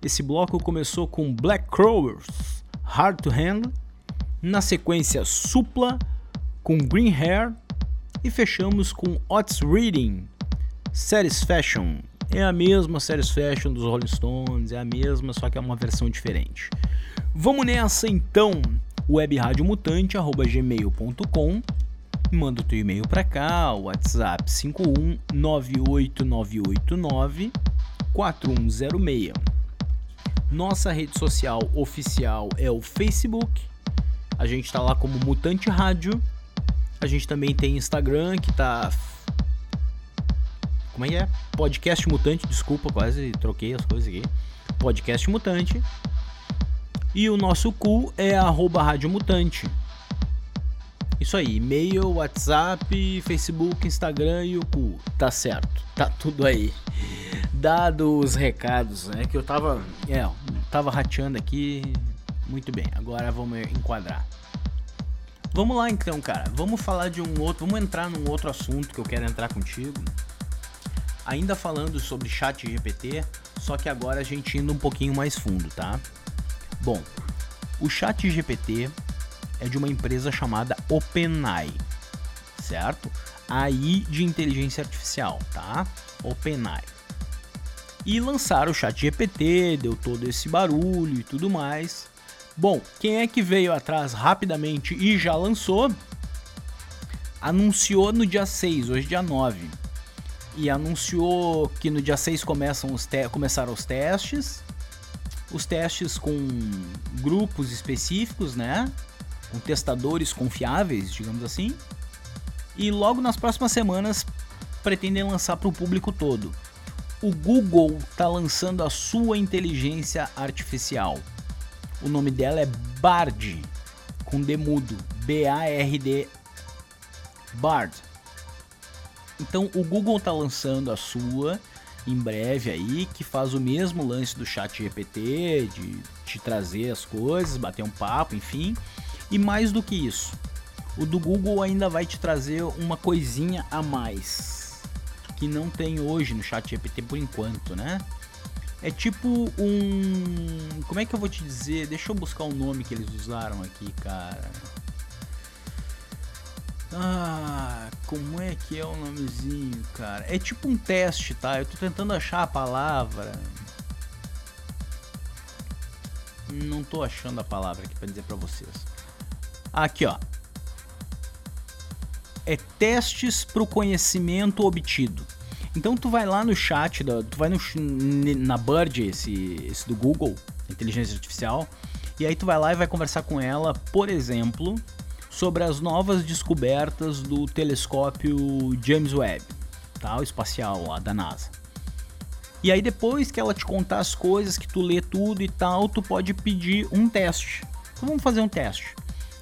Esse bloco começou com Black Crowers, Hard to Handle, na sequência Supla com Green Hair e fechamos com Otis Reading, Satisfaction. É a mesma Satisfaction dos Rolling Stones, é a mesma, só que é uma versão diferente. Vamos nessa então, webradiomutante.gmail.com Manda o teu e-mail para cá, WhatsApp 51989894106. Nossa rede social oficial é o Facebook. A gente está lá como Mutante Rádio. A gente também tem Instagram que tá Como é que é? Podcast Mutante, desculpa, quase troquei as coisas aqui. Podcast Mutante. E o nosso cu é arroba Rádio Mutante. Isso aí, e-mail, WhatsApp, Facebook, Instagram e o cu. Tá certo, tá tudo aí. Dados os recados, né? Que eu tava. É, tava rateando aqui. Muito bem, agora vamos enquadrar. Vamos lá então, cara. Vamos falar de um outro. Vamos entrar num outro assunto que eu quero entrar contigo. Ainda falando sobre chat GPT, só que agora a gente indo um pouquinho mais fundo, tá? Bom, o chat GPT é de uma empresa chamada OpenAI, certo? AI de inteligência artificial, tá? OpenAI. E lançaram o chat GPT, deu todo esse barulho e tudo mais. Bom, quem é que veio atrás rapidamente e já lançou? Anunciou no dia 6, hoje dia 9. E anunciou que no dia 6 começam os começaram os testes. Os testes com grupos específicos, né? Com testadores confiáveis, digamos assim. E logo nas próximas semanas pretendem lançar para o público todo. O Google está lançando a sua inteligência artificial. O nome dela é Bard, com D mudo, B-A-R-D, Bard. Então o Google está lançando a sua em breve aí, que faz o mesmo lance do chat GPT, de te trazer as coisas, bater um papo, enfim. E mais do que isso, o do Google ainda vai te trazer uma coisinha a mais que não tem hoje no Chat GPT por enquanto, né? É tipo um, como é que eu vou te dizer? Deixa eu buscar o um nome que eles usaram aqui, cara. Ah, como é que é o nomezinho, cara? É tipo um teste, tá? Eu tô tentando achar a palavra. Não tô achando a palavra aqui para dizer para vocês. Aqui, ó. É testes para o conhecimento obtido. Então tu vai lá no chat, da, tu vai no, na Bird, esse, esse do Google, inteligência artificial, e aí tu vai lá e vai conversar com ela, por exemplo, sobre as novas descobertas do telescópio James Webb, tá? o espacial lá da NASA. E aí depois que ela te contar as coisas, que tu lê tudo e tal, tu pode pedir um teste. Então vamos fazer um teste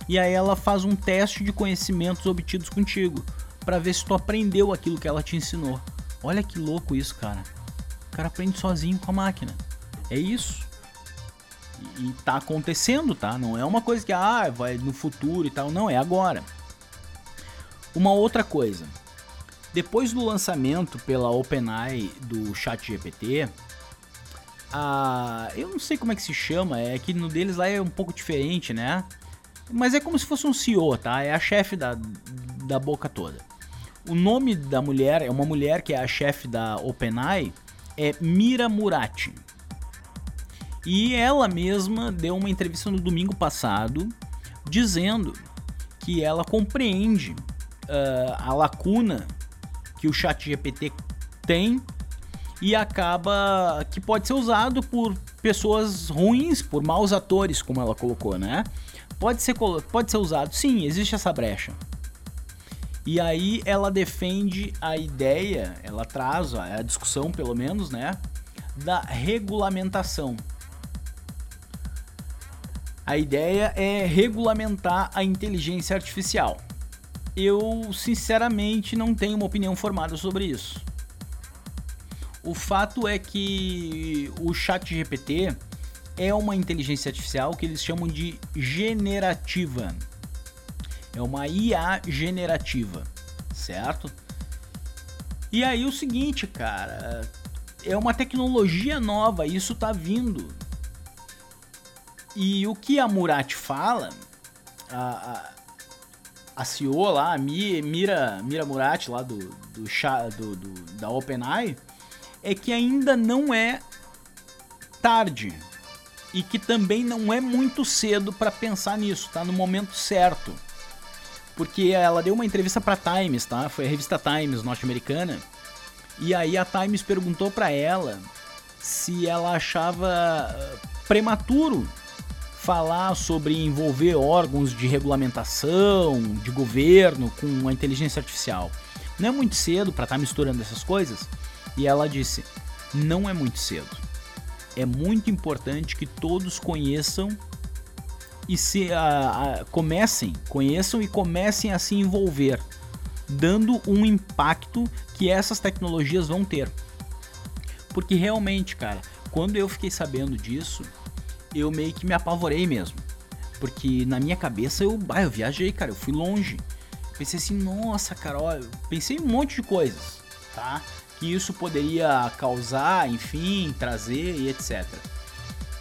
e aí ela faz um teste de conhecimentos obtidos contigo para ver se tu aprendeu aquilo que ela te ensinou. Olha que louco isso, cara. O cara aprende sozinho com a máquina. É isso. E, tá acontecendo, tá? Não é uma coisa que ah, vai no futuro e tal, não, é agora. Uma outra coisa. Depois do lançamento pela OpenAI do ChatGPT, a eu não sei como é que se chama, é que no deles lá é um pouco diferente, né? Mas é como se fosse um CEO, tá? É a chefe da, da boca toda. O nome da mulher é uma mulher que é a chefe da OpenAI, é Mira Murati. E ela mesma deu uma entrevista no domingo passado dizendo que ela compreende uh, a lacuna que o chat GPT tem e acaba que pode ser usado por pessoas ruins, por maus atores, como ela colocou, né? Pode ser, pode ser usado, sim, existe essa brecha. E aí ela defende a ideia, ela traz a discussão, pelo menos, né, da regulamentação. A ideia é regulamentar a inteligência artificial. Eu, sinceramente, não tenho uma opinião formada sobre isso. O fato é que o chat GPT é uma inteligência artificial que eles chamam de generativa. É uma IA generativa, certo? E aí o seguinte, cara, é uma tecnologia nova, isso tá vindo. E o que a Murat fala, a, a, a CEO lá, a Mi- Mira, Mira Murat, lá do, do, do, do da OpenAI, é que ainda não é tarde e que também não é muito cedo para pensar nisso, tá no momento certo. Porque ela deu uma entrevista para Times, tá? Foi a revista Times norte-americana. E aí a Times perguntou para ela se ela achava eh, prematuro falar sobre envolver órgãos de regulamentação, de governo com a inteligência artificial. Não é muito cedo para estar misturando essas coisas? E ela disse: "Não é muito cedo. É muito importante que todos conheçam e se a- comecem, conheçam e comecem a se envolver, dando um impacto que essas tecnologias vão ter. Porque realmente, cara, quando eu fiquei sabendo disso, eu meio que me apavorei mesmo. Porque na minha cabeça eu, ah, eu viajei, cara, eu fui longe. Pensei assim, nossa, cara, ó, pensei em um monte de coisas, tá? Que isso poderia causar, enfim, trazer e etc.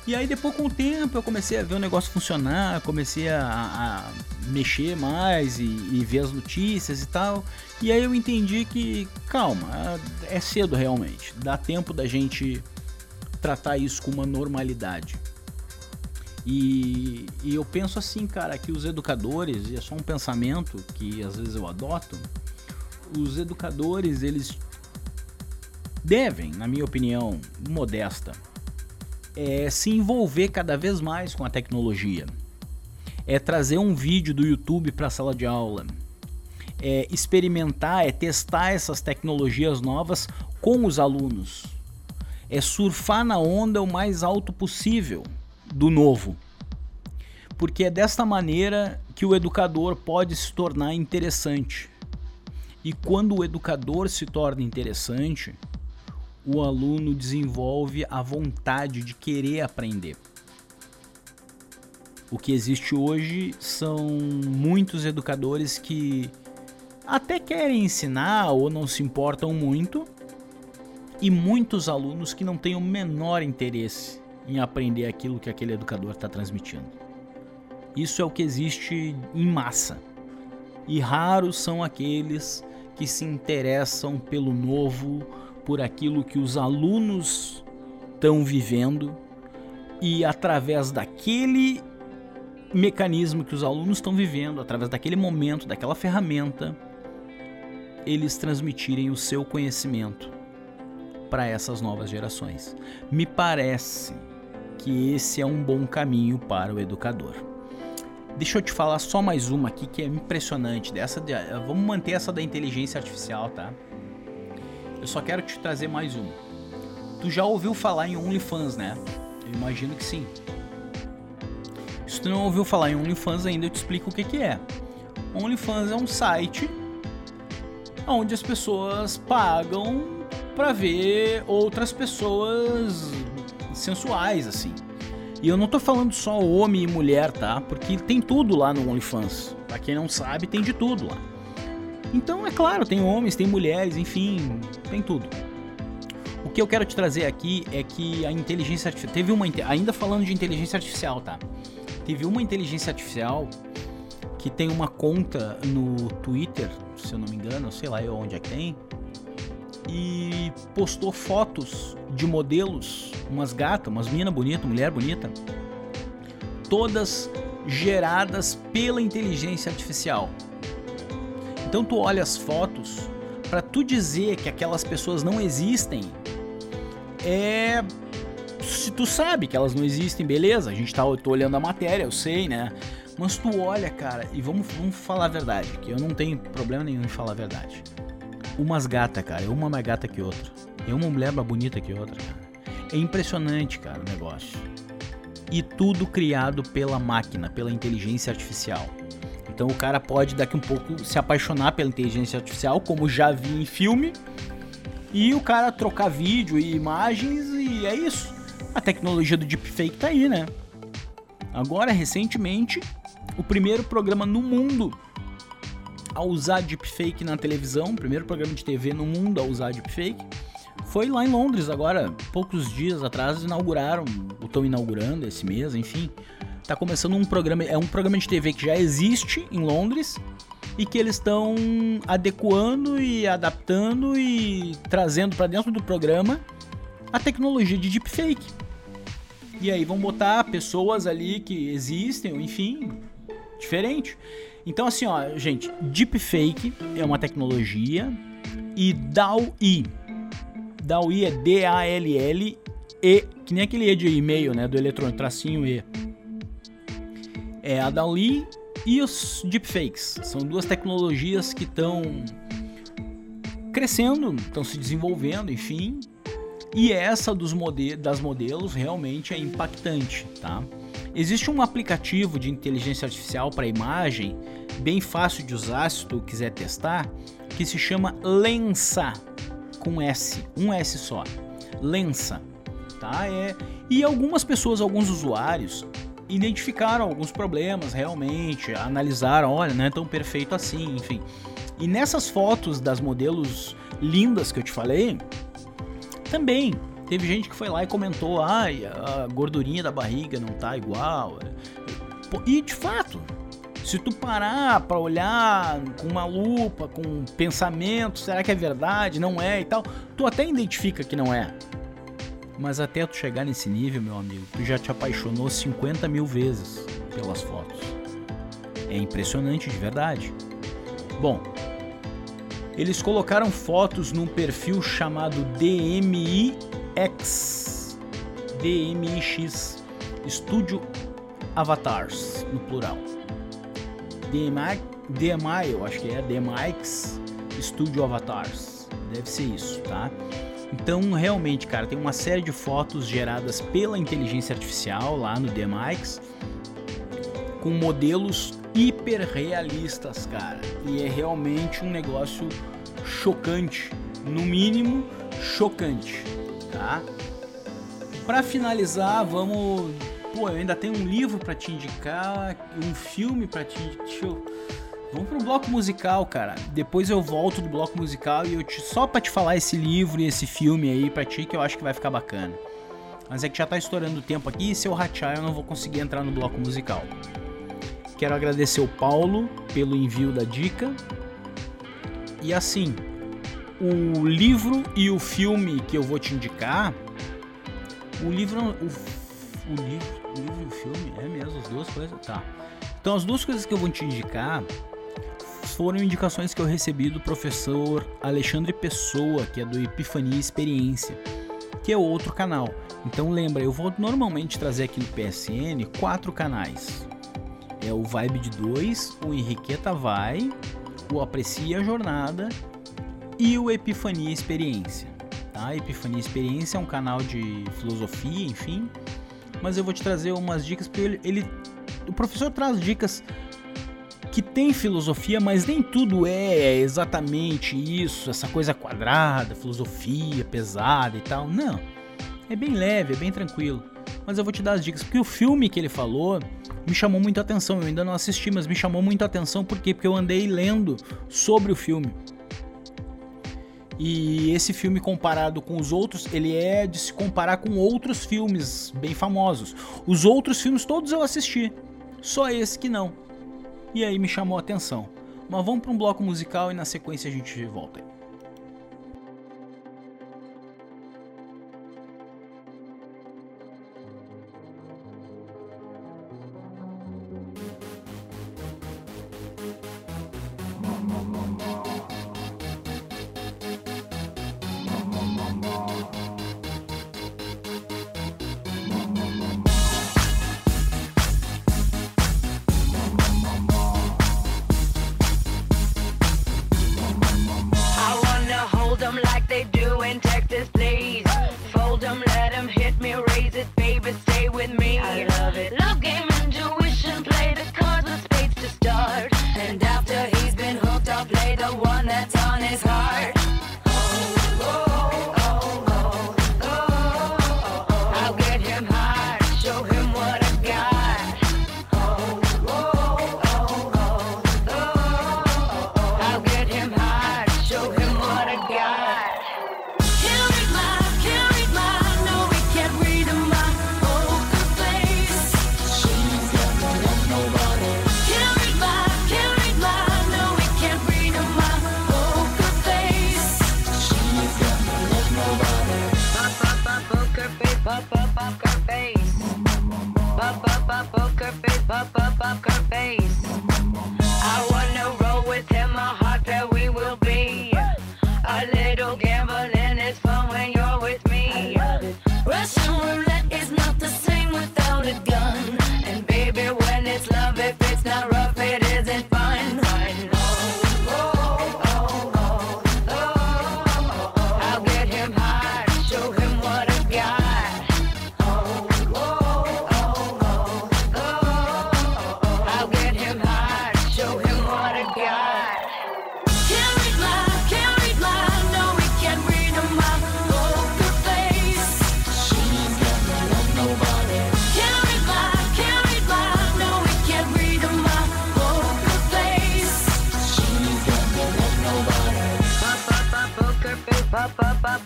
E aí depois com o tempo eu comecei a ver o negócio funcionar, comecei a, a mexer mais e, e ver as notícias e tal. E aí eu entendi que, calma, é cedo realmente. Dá tempo da gente tratar isso com uma normalidade. E, e eu penso assim, cara, que os educadores, e é só um pensamento que às vezes eu adoto, os educadores, eles devem, na minha opinião, modesta, é se envolver cada vez mais com a tecnologia. É trazer um vídeo do YouTube para a sala de aula. É experimentar, é testar essas tecnologias novas com os alunos. É surfar na onda o mais alto possível do novo. Porque é desta maneira que o educador pode se tornar interessante. E quando o educador se torna interessante, o aluno desenvolve a vontade de querer aprender. O que existe hoje são muitos educadores que até querem ensinar ou não se importam muito, e muitos alunos que não têm o menor interesse em aprender aquilo que aquele educador está transmitindo. Isso é o que existe em massa. E raros são aqueles que se interessam pelo novo, por aquilo que os alunos estão vivendo e através daquele mecanismo que os alunos estão vivendo, através daquele momento, daquela ferramenta, eles transmitirem o seu conhecimento para essas novas gerações. Me parece que esse é um bom caminho para o educador. Deixa eu te falar só mais uma aqui que é impressionante. Dessa de- vamos manter essa da inteligência artificial, tá? Eu só quero te trazer mais uma. Tu já ouviu falar em OnlyFans, né? Eu imagino que sim. Se tu não ouviu falar em OnlyFans ainda, eu te explico o que, que é. OnlyFans é um site onde as pessoas pagam pra ver outras pessoas sensuais, assim. E eu não tô falando só homem e mulher, tá? Porque tem tudo lá no OnlyFans. Pra quem não sabe, tem de tudo lá. Então, é claro, tem homens, tem mulheres, enfim, tem tudo. O que eu quero te trazer aqui é que a inteligência artificial. Teve uma. Ainda falando de inteligência artificial, tá? Teve uma inteligência artificial que tem uma conta no Twitter, se eu não me engano, sei lá onde é que tem, e postou fotos de modelos, umas gatas, umas minas bonitas, mulher bonita, todas geradas pela inteligência artificial. Então tu olha as fotos, para tu dizer que aquelas pessoas não existem, é se tu sabe que elas não existem, beleza, a gente tá eu tô olhando a matéria, eu sei, né? Mas tu olha, cara, e vamos, vamos falar a verdade, que eu não tenho problema nenhum em falar a verdade. Umas gatas, cara, é uma mais gata que outra. É uma mulher mais bonita que outra, cara. É impressionante, cara, o negócio. E tudo criado pela máquina, pela inteligência artificial. Então o cara pode daqui um pouco se apaixonar pela inteligência artificial, como já vi em filme, e o cara trocar vídeo e imagens e é isso. A tecnologia do deepfake tá aí, né? Agora, recentemente, o primeiro programa no mundo a usar deepfake na televisão, o primeiro programa de TV no mundo a usar deepfake, foi lá em Londres agora, poucos dias atrás inauguraram, ou estão inaugurando esse mês, enfim. Tá começando um programa, é um programa de TV que já existe em Londres e que eles estão adequando e adaptando e trazendo para dentro do programa a tecnologia de deepfake. E aí vão botar pessoas ali que existem, enfim, diferente. Então assim, ó, gente, deepfake é uma tecnologia e. DALL-E é D-A-L-L-E, que nem aquele E de e-mail, né, do eletrônico, tracinho E. É a DALL-E e os deepfakes. São duas tecnologias que estão crescendo, estão se desenvolvendo, enfim. E essa dos mode das modelos realmente é impactante, tá? Existe um aplicativo de inteligência artificial para imagem, bem fácil de usar se tu quiser testar, que se chama Lensa, com S, um S só. Lensa, tá? É, e algumas pessoas, alguns usuários identificaram alguns problemas realmente, analisaram, olha, não é tão perfeito assim, enfim. E nessas fotos das modelos lindas que eu te falei, também teve gente que foi lá e comentou, ai, a gordurinha da barriga não tá igual. Pô, E de fato, se tu parar pra olhar com uma lupa, com um pensamento, será que é verdade? Não é e tal, tu até identifica que não é. Mas até tu chegar nesse nível, meu amigo, tu já te apaixonou 50 mil vezes pelas fotos. É impressionante de verdade. Bom, eles colocaram fotos num perfil chamado DMIX. DMIX. Studio Avatars, no plural. DMI, DMI, eu acho que é DMIX Studio Avatars. Deve ser isso, tá? Então, realmente, cara, tem uma série de fotos geradas pela inteligência artificial lá no DMX com modelos hiperrealistas, cara. E é realmente um negócio chocante, no mínimo chocante, tá? Para finalizar, vamos, pô, eu ainda tenho um livro para te indicar, um filme para te, deixa eu Vamos pro bloco musical, cara. Depois eu volto do bloco musical e eu te só para te falar esse livro e esse filme aí pra ti que eu acho que vai ficar bacana. Mas é que já tá estourando o tempo aqui e se eu rachar eu não vou conseguir entrar no bloco musical. Quero agradecer o Paulo pelo envio da dica. E assim, o livro e o filme que eu vou te indicar, o livro, o, o livro, o livro e o filme, é mesmo as duas coisas, tá? Então as duas coisas que eu vou te indicar foram indicações que eu recebi do professor Alexandre Pessoa, que é do Epifania Experiência, que é outro canal. Então lembra, eu vou normalmente trazer aqui no PSN quatro canais. É o Vibe de 2, o Henriqueta Vai, o Aprecia a Jornada e o Epifania Experiência. Tá? Epifania Experiência é um canal de filosofia, enfim. Mas eu vou te trazer umas dicas porque ele, ele o professor traz dicas que tem filosofia, mas nem tudo é exatamente isso, essa coisa quadrada, filosofia pesada e tal. Não. É bem leve, é bem tranquilo. Mas eu vou te dar as dicas, porque o filme que ele falou me chamou muito a atenção. Eu ainda não assisti, mas me chamou muito a atenção por quê? Porque eu andei lendo sobre o filme. E esse filme comparado com os outros, ele é de se comparar com outros filmes bem famosos. Os outros filmes todos eu assisti, só esse que não. E aí me chamou a atenção. Mas vamos para um bloco musical e na sequência a gente volta.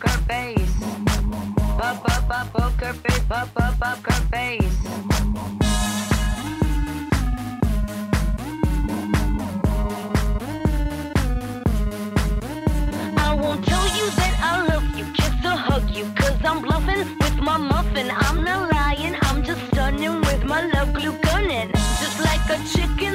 poker face. Pop up, pop poker face. Pop up, poker face. I won't tell you that I love you, kiss or hug you, I'm bluffing with my muffin. I'm not lying, I'm just stunning with my love glue gunning. Just like a chicken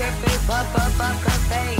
Curvy, bop, bop, bop, curvy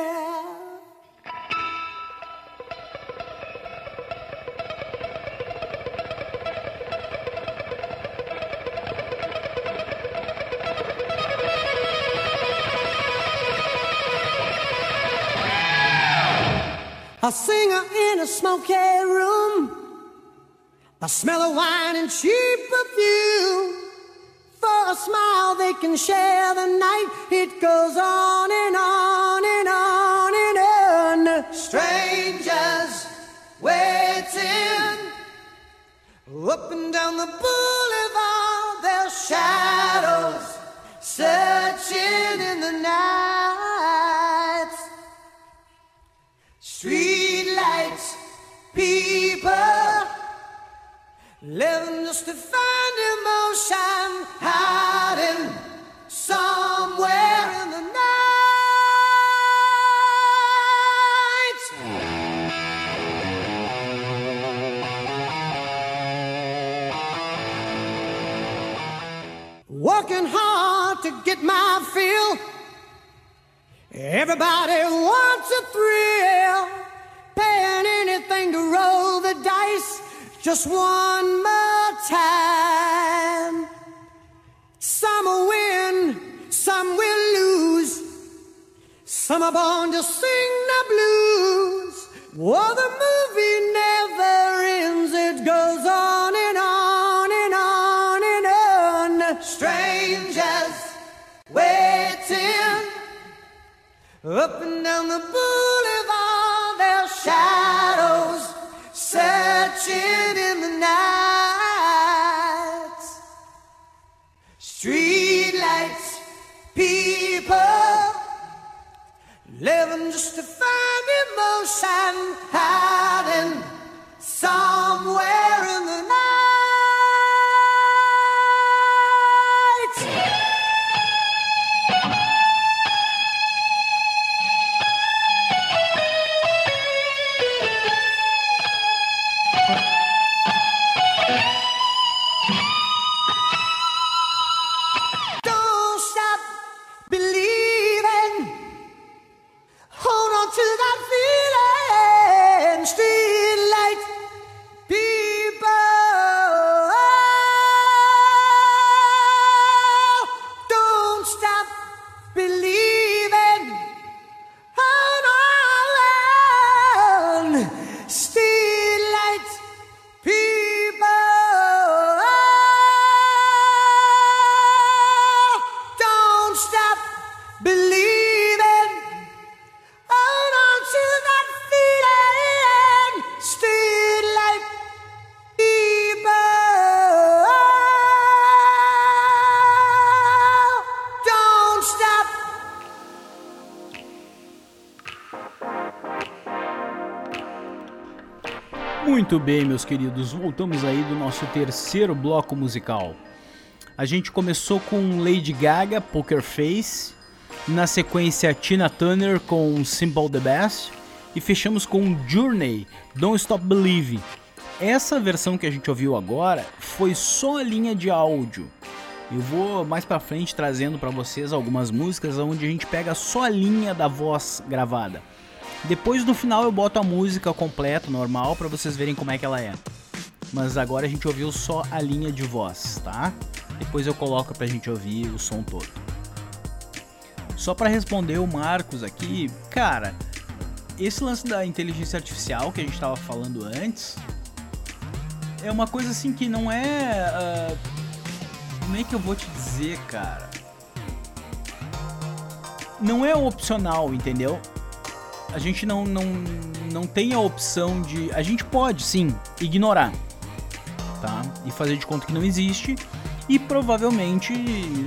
A singer in a smoky room. The smell of wine and cheap perfume. For a smile, they can share the night. It goes on and on and on and on. Strangers waiting up and down the boulevard. Their shadows searching in the night. Lights, people living just to find emotion hiding somewhere in the night. Working hard to get my fill. Everybody wants a thrill, paying anything to roll the dice just one more time. Some will win, some will lose. Some are born to sing the blues. Well, the movie never ends, it goes on and on and on and on. Strangers waiting. Up and down the boulevard, shadows searching in the night. Street lights, people living just to find emotion hiding somewhere in the night. Muito bem, meus queridos, voltamos aí do nosso terceiro bloco musical. A gente começou com Lady Gaga, Poker Face, na sequência Tina Turner com Simple the Best e fechamos com Journey, Don't Stop Believing. Essa versão que a gente ouviu agora foi só a linha de áudio. Eu vou mais pra frente trazendo pra vocês algumas músicas onde a gente pega só a linha da voz gravada. Depois no final eu boto a música completa, normal, pra vocês verem como é que ela é. Mas agora a gente ouviu só a linha de voz, tá? Depois eu coloco pra gente ouvir o som todo. Só pra responder o Marcos aqui, cara, esse lance da inteligência artificial que a gente tava falando antes é uma coisa assim que não é. ah, como é que eu vou te dizer, cara? Não é opcional, entendeu? A gente não, não, não tem a opção de. A gente pode sim ignorar, tá? E fazer de conta que não existe. E provavelmente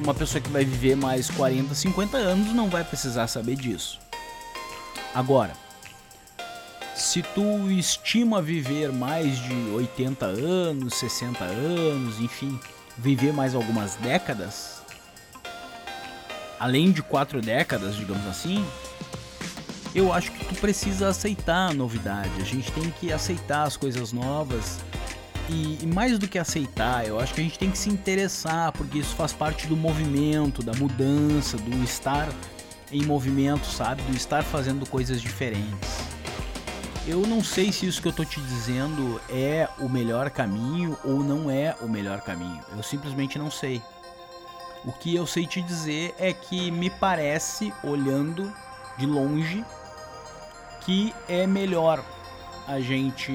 uma pessoa que vai viver mais 40, 50 anos não vai precisar saber disso. Agora, Se tu estima viver mais de 80 anos, 60 anos, enfim, viver mais algumas décadas, além de quatro décadas, digamos assim, eu acho que tu precisa aceitar a novidade. A gente tem que aceitar as coisas novas. E, e mais do que aceitar, eu acho que a gente tem que se interessar, porque isso faz parte do movimento, da mudança, do estar em movimento, sabe? Do estar fazendo coisas diferentes. Eu não sei se isso que eu tô te dizendo é o melhor caminho ou não é o melhor caminho. Eu simplesmente não sei. O que eu sei te dizer é que me parece, olhando de longe, que é melhor a gente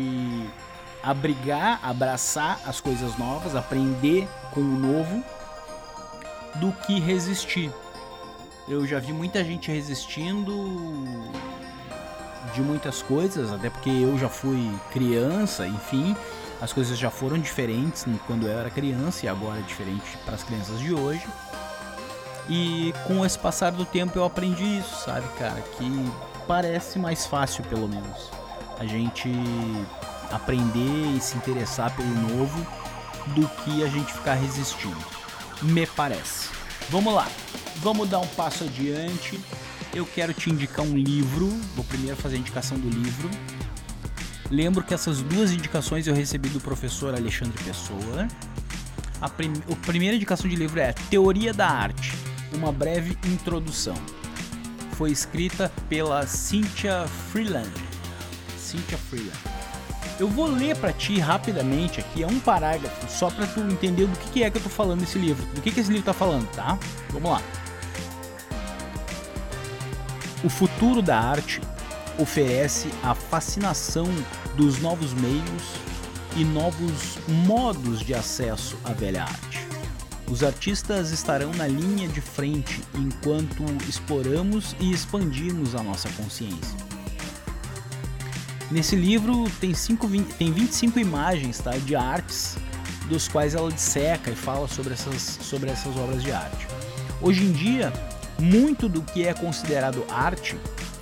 abrigar, abraçar as coisas novas, aprender com o novo, do que resistir. Eu já vi muita gente resistindo de muitas coisas, até porque eu já fui criança, enfim, as coisas já foram diferentes quando eu era criança e agora é diferente para as crianças de hoje. E com esse passar do tempo eu aprendi isso, sabe, cara, que parece mais fácil pelo menos a gente aprender e se interessar pelo novo do que a gente ficar resistindo. Me parece. Vamos lá. Vamos dar um passo adiante eu quero te indicar um livro. Vou primeiro fazer a indicação do livro. Lembro que essas duas indicações eu recebi do professor Alexandre Pessoa. A, prim a primeira indicação de livro é Teoria da Arte, uma breve introdução. Foi escrita pela Cynthia Freeland. Cynthia Freeland. Eu vou ler para ti rapidamente aqui, é um parágrafo, só para tu entender do que, é que eu tô falando nesse livro, do que, que esse livro tá falando, tá? Vamos lá. O futuro da arte oferece a fascinação dos novos meios e novos modos de acesso à velha arte. Os artistas estarão na linha de frente enquanto exploramos e expandimos a nossa consciência. Nesse livro tem, cinco, tem 25 imagens tá, de artes, dos quais ela disseca e fala sobre essas, sobre essas obras de arte. Hoje em dia, muito do que é considerado arte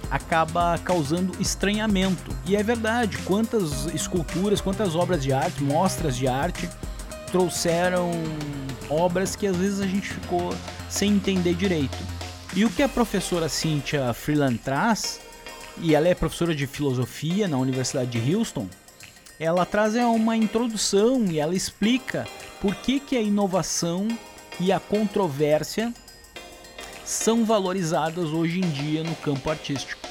acaba causando estranhamento. E é verdade, quantas esculturas, quantas obras de arte, mostras de arte trouxeram obras que às vezes a gente ficou sem entender direito. E o que a professora Cynthia Freeland traz, e ela é professora de filosofia na Universidade de Houston, ela traz é uma introdução e ela explica por que, que a inovação e a controvérsia são valorizadas hoje em dia no campo artístico.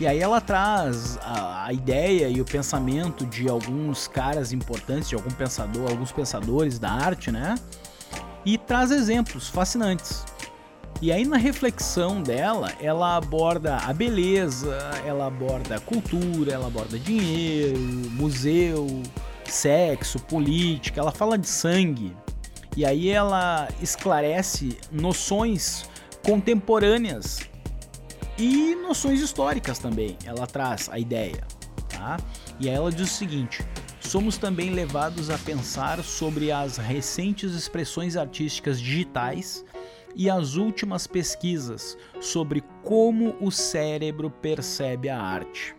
E aí ela traz a, a, ideia e o pensamento de alguns caras importantes, de algum pensador, alguns pensadores da arte, né? E traz exemplos fascinantes. E aí na reflexão dela, ela aborda a beleza, ela aborda a cultura, ela aborda dinheiro, museu, sexo, política, ela fala de sangue, e aí ela esclarece noções contemporâneas e noções históricas também. Ela traz a ideia, tá? E aí ela diz o seguinte: somos também levados a pensar sobre as recentes expressões artísticas digitais e as últimas pesquisas sobre como o cérebro percebe a arte.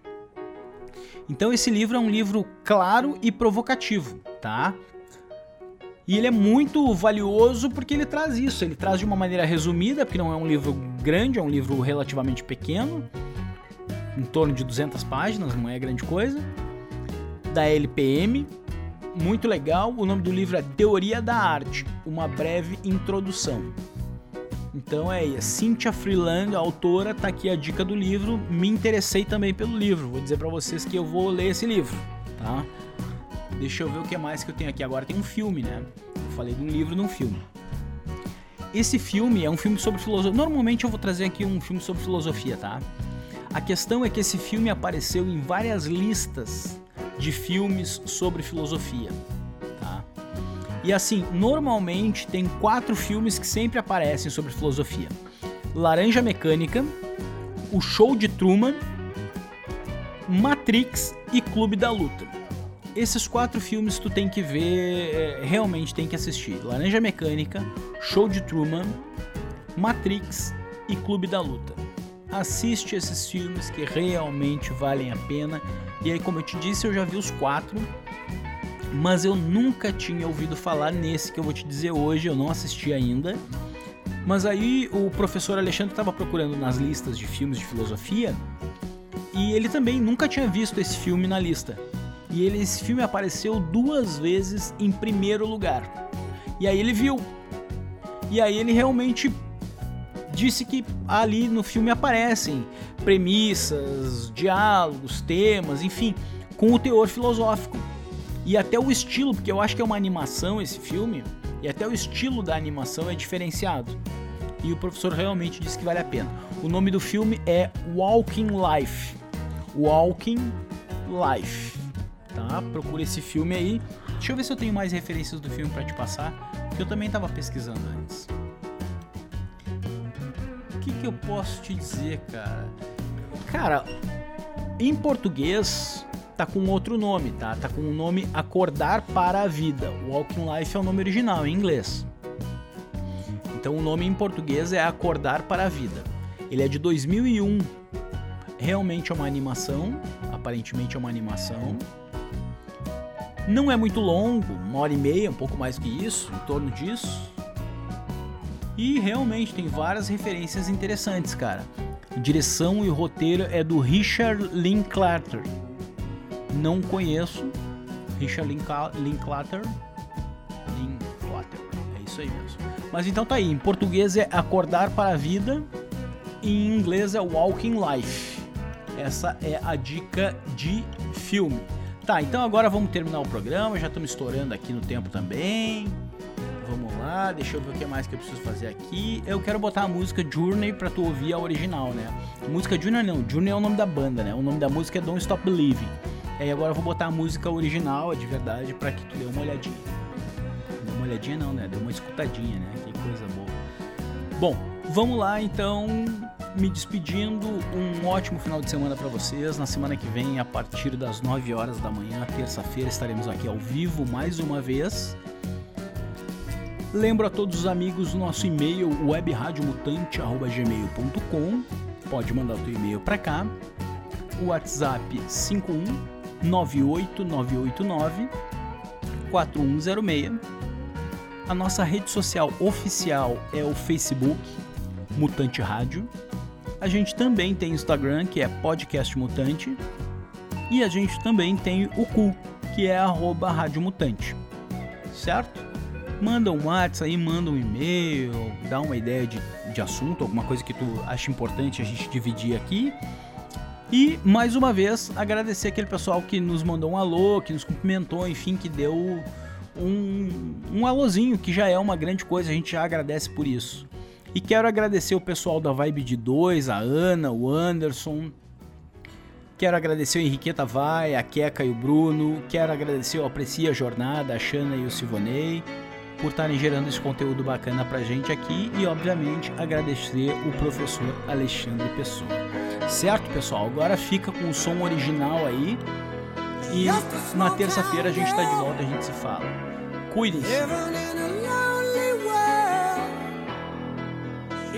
Então esse livro é um livro claro e provocativo, tá? E ele é muito valioso porque ele traz isso. Ele traz de uma maneira resumida, porque não é um livro grande, é um livro relativamente pequeno, em torno de 200 páginas, não é grande coisa. Da LPM, muito legal. O nome do livro é Teoria da Arte, uma breve introdução. Então é isso. Cynthia Freeland, a autora, tá aqui a dica do livro. Me interessei também pelo livro. Vou dizer para vocês que eu vou ler esse livro, tá? Deixa eu ver o que mais que eu tenho aqui. Agora tem um filme, né? Eu falei de um livro num filme. Esse filme é um filme sobre filosofia. Normalmente eu vou trazer aqui um filme sobre filosofia, tá? A questão é que esse filme apareceu em várias listas de filmes sobre filosofia, tá? E assim, normalmente tem quatro filmes que sempre aparecem sobre filosofia: Laranja Mecânica, O Show de Truman, Matrix e Clube da Luta esses quatro filmes tu tem que ver, é, realmente tem que assistir. Laranja Mecânica, Show de Truman, Matrix e Clube da Luta. assiste esses filmes que realmente valem a pena. E aí, como eu te disse, eu já vi os quatro, mas eu nunca tinha ouvido falar nesse que eu vou te dizer hoje, eu não assisti ainda. Mas aí o professor Alexandre estava procurando nas listas de filmes de filosofia e ele também nunca tinha visto esse filme na lista. E ele, esse filme apareceu duas vezes em primeiro lugar. E aí ele viu. E aí ele realmente disse que ali no filme aparecem premissas, diálogos, temas, enfim, com o teor filosófico. E até o estilo, porque eu acho que é uma animação esse filme, e até o estilo da animação é diferenciado. E o professor realmente disse que vale a pena. O nome do filme é Walking Life. Walking Life. Tá? Procura esse filme aí. Deixa eu ver se eu tenho mais referências do filme para te passar, que eu também estava pesquisando antes. O que, que eu posso te dizer, cara? Cara, em português tá com outro nome, tá? Tá com o nome Acordar para a Vida. Walking Life é o nome original em inglês. Então o nome em português é Acordar para a Vida. Ele é de 2001. Realmente é uma animação, aparentemente é uma animação. Não é muito longo, uma hora e meia, um pouco mais que isso, em torno disso. E realmente tem várias referências interessantes, cara. Direção e roteiro é do Richard Linklater. Não conheço. Richard Linklater. Linklater. É isso aí mesmo. Mas então tá aí. Em português é Acordar para a Vida. Em inglês é Walking Life. Essa é a dica de filme. Tá, então agora vamos terminar o programa. Já estamos estourando aqui no tempo também. Vamos lá, deixa eu ver o que mais que eu preciso fazer aqui. Eu quero botar a música Journey pra tu ouvir a original, né? Música Journey não, Journey é o nome da banda, né? O nome da música é Don't Stop Believing. E aí agora eu vou botar a música original, a de verdade, pra que tu dê uma olhadinha. Dê uma olhadinha não, né? Dê uma escutadinha, né? Que coisa boa. Bom, vamos lá então, me despedindo. Um ótimo final de semana para vocês. Na semana que vem, a partir das 9 horas da manhã, terça-feira, estaremos aqui ao vivo mais uma vez. Lembro a todos os amigos nosso e-mail webradiomutante@gmail.com. Pode mandar o teu e-mail para cá. O WhatsApp 51 98989 4106. A nossa rede social oficial é o Facebook Mutante Rádio. A gente também tem Instagram, que é Podcast Mutante. E a gente também tem o cu, que é arroba Rádio Mutante. Certo? Manda um WhatsApp aí, manda um e-mail, dá uma ideia de, de assunto, alguma coisa que tu acha importante a gente dividir aqui. E mais uma vez agradecer aquele pessoal que nos mandou um alô, que nos cumprimentou, enfim, que deu um, um alôzinho, que já é uma grande coisa, a gente já agradece por isso. E quero agradecer o pessoal da Vibe de 2, a Ana, o Anderson. Quero agradecer o Henriqueta Vai, a Queca e o Bruno. Quero agradecer o Aprecia a Jornada, a Xana e o Silvonei por estarem gerando esse conteúdo bacana pra gente aqui e, obviamente, agradecer o professor Alexandre Pessoa. Certo, pessoal? Agora fica com o som original aí e na terça-feira a gente tá de volta, a gente se fala. Cuidem-se.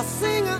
A singer in a smoky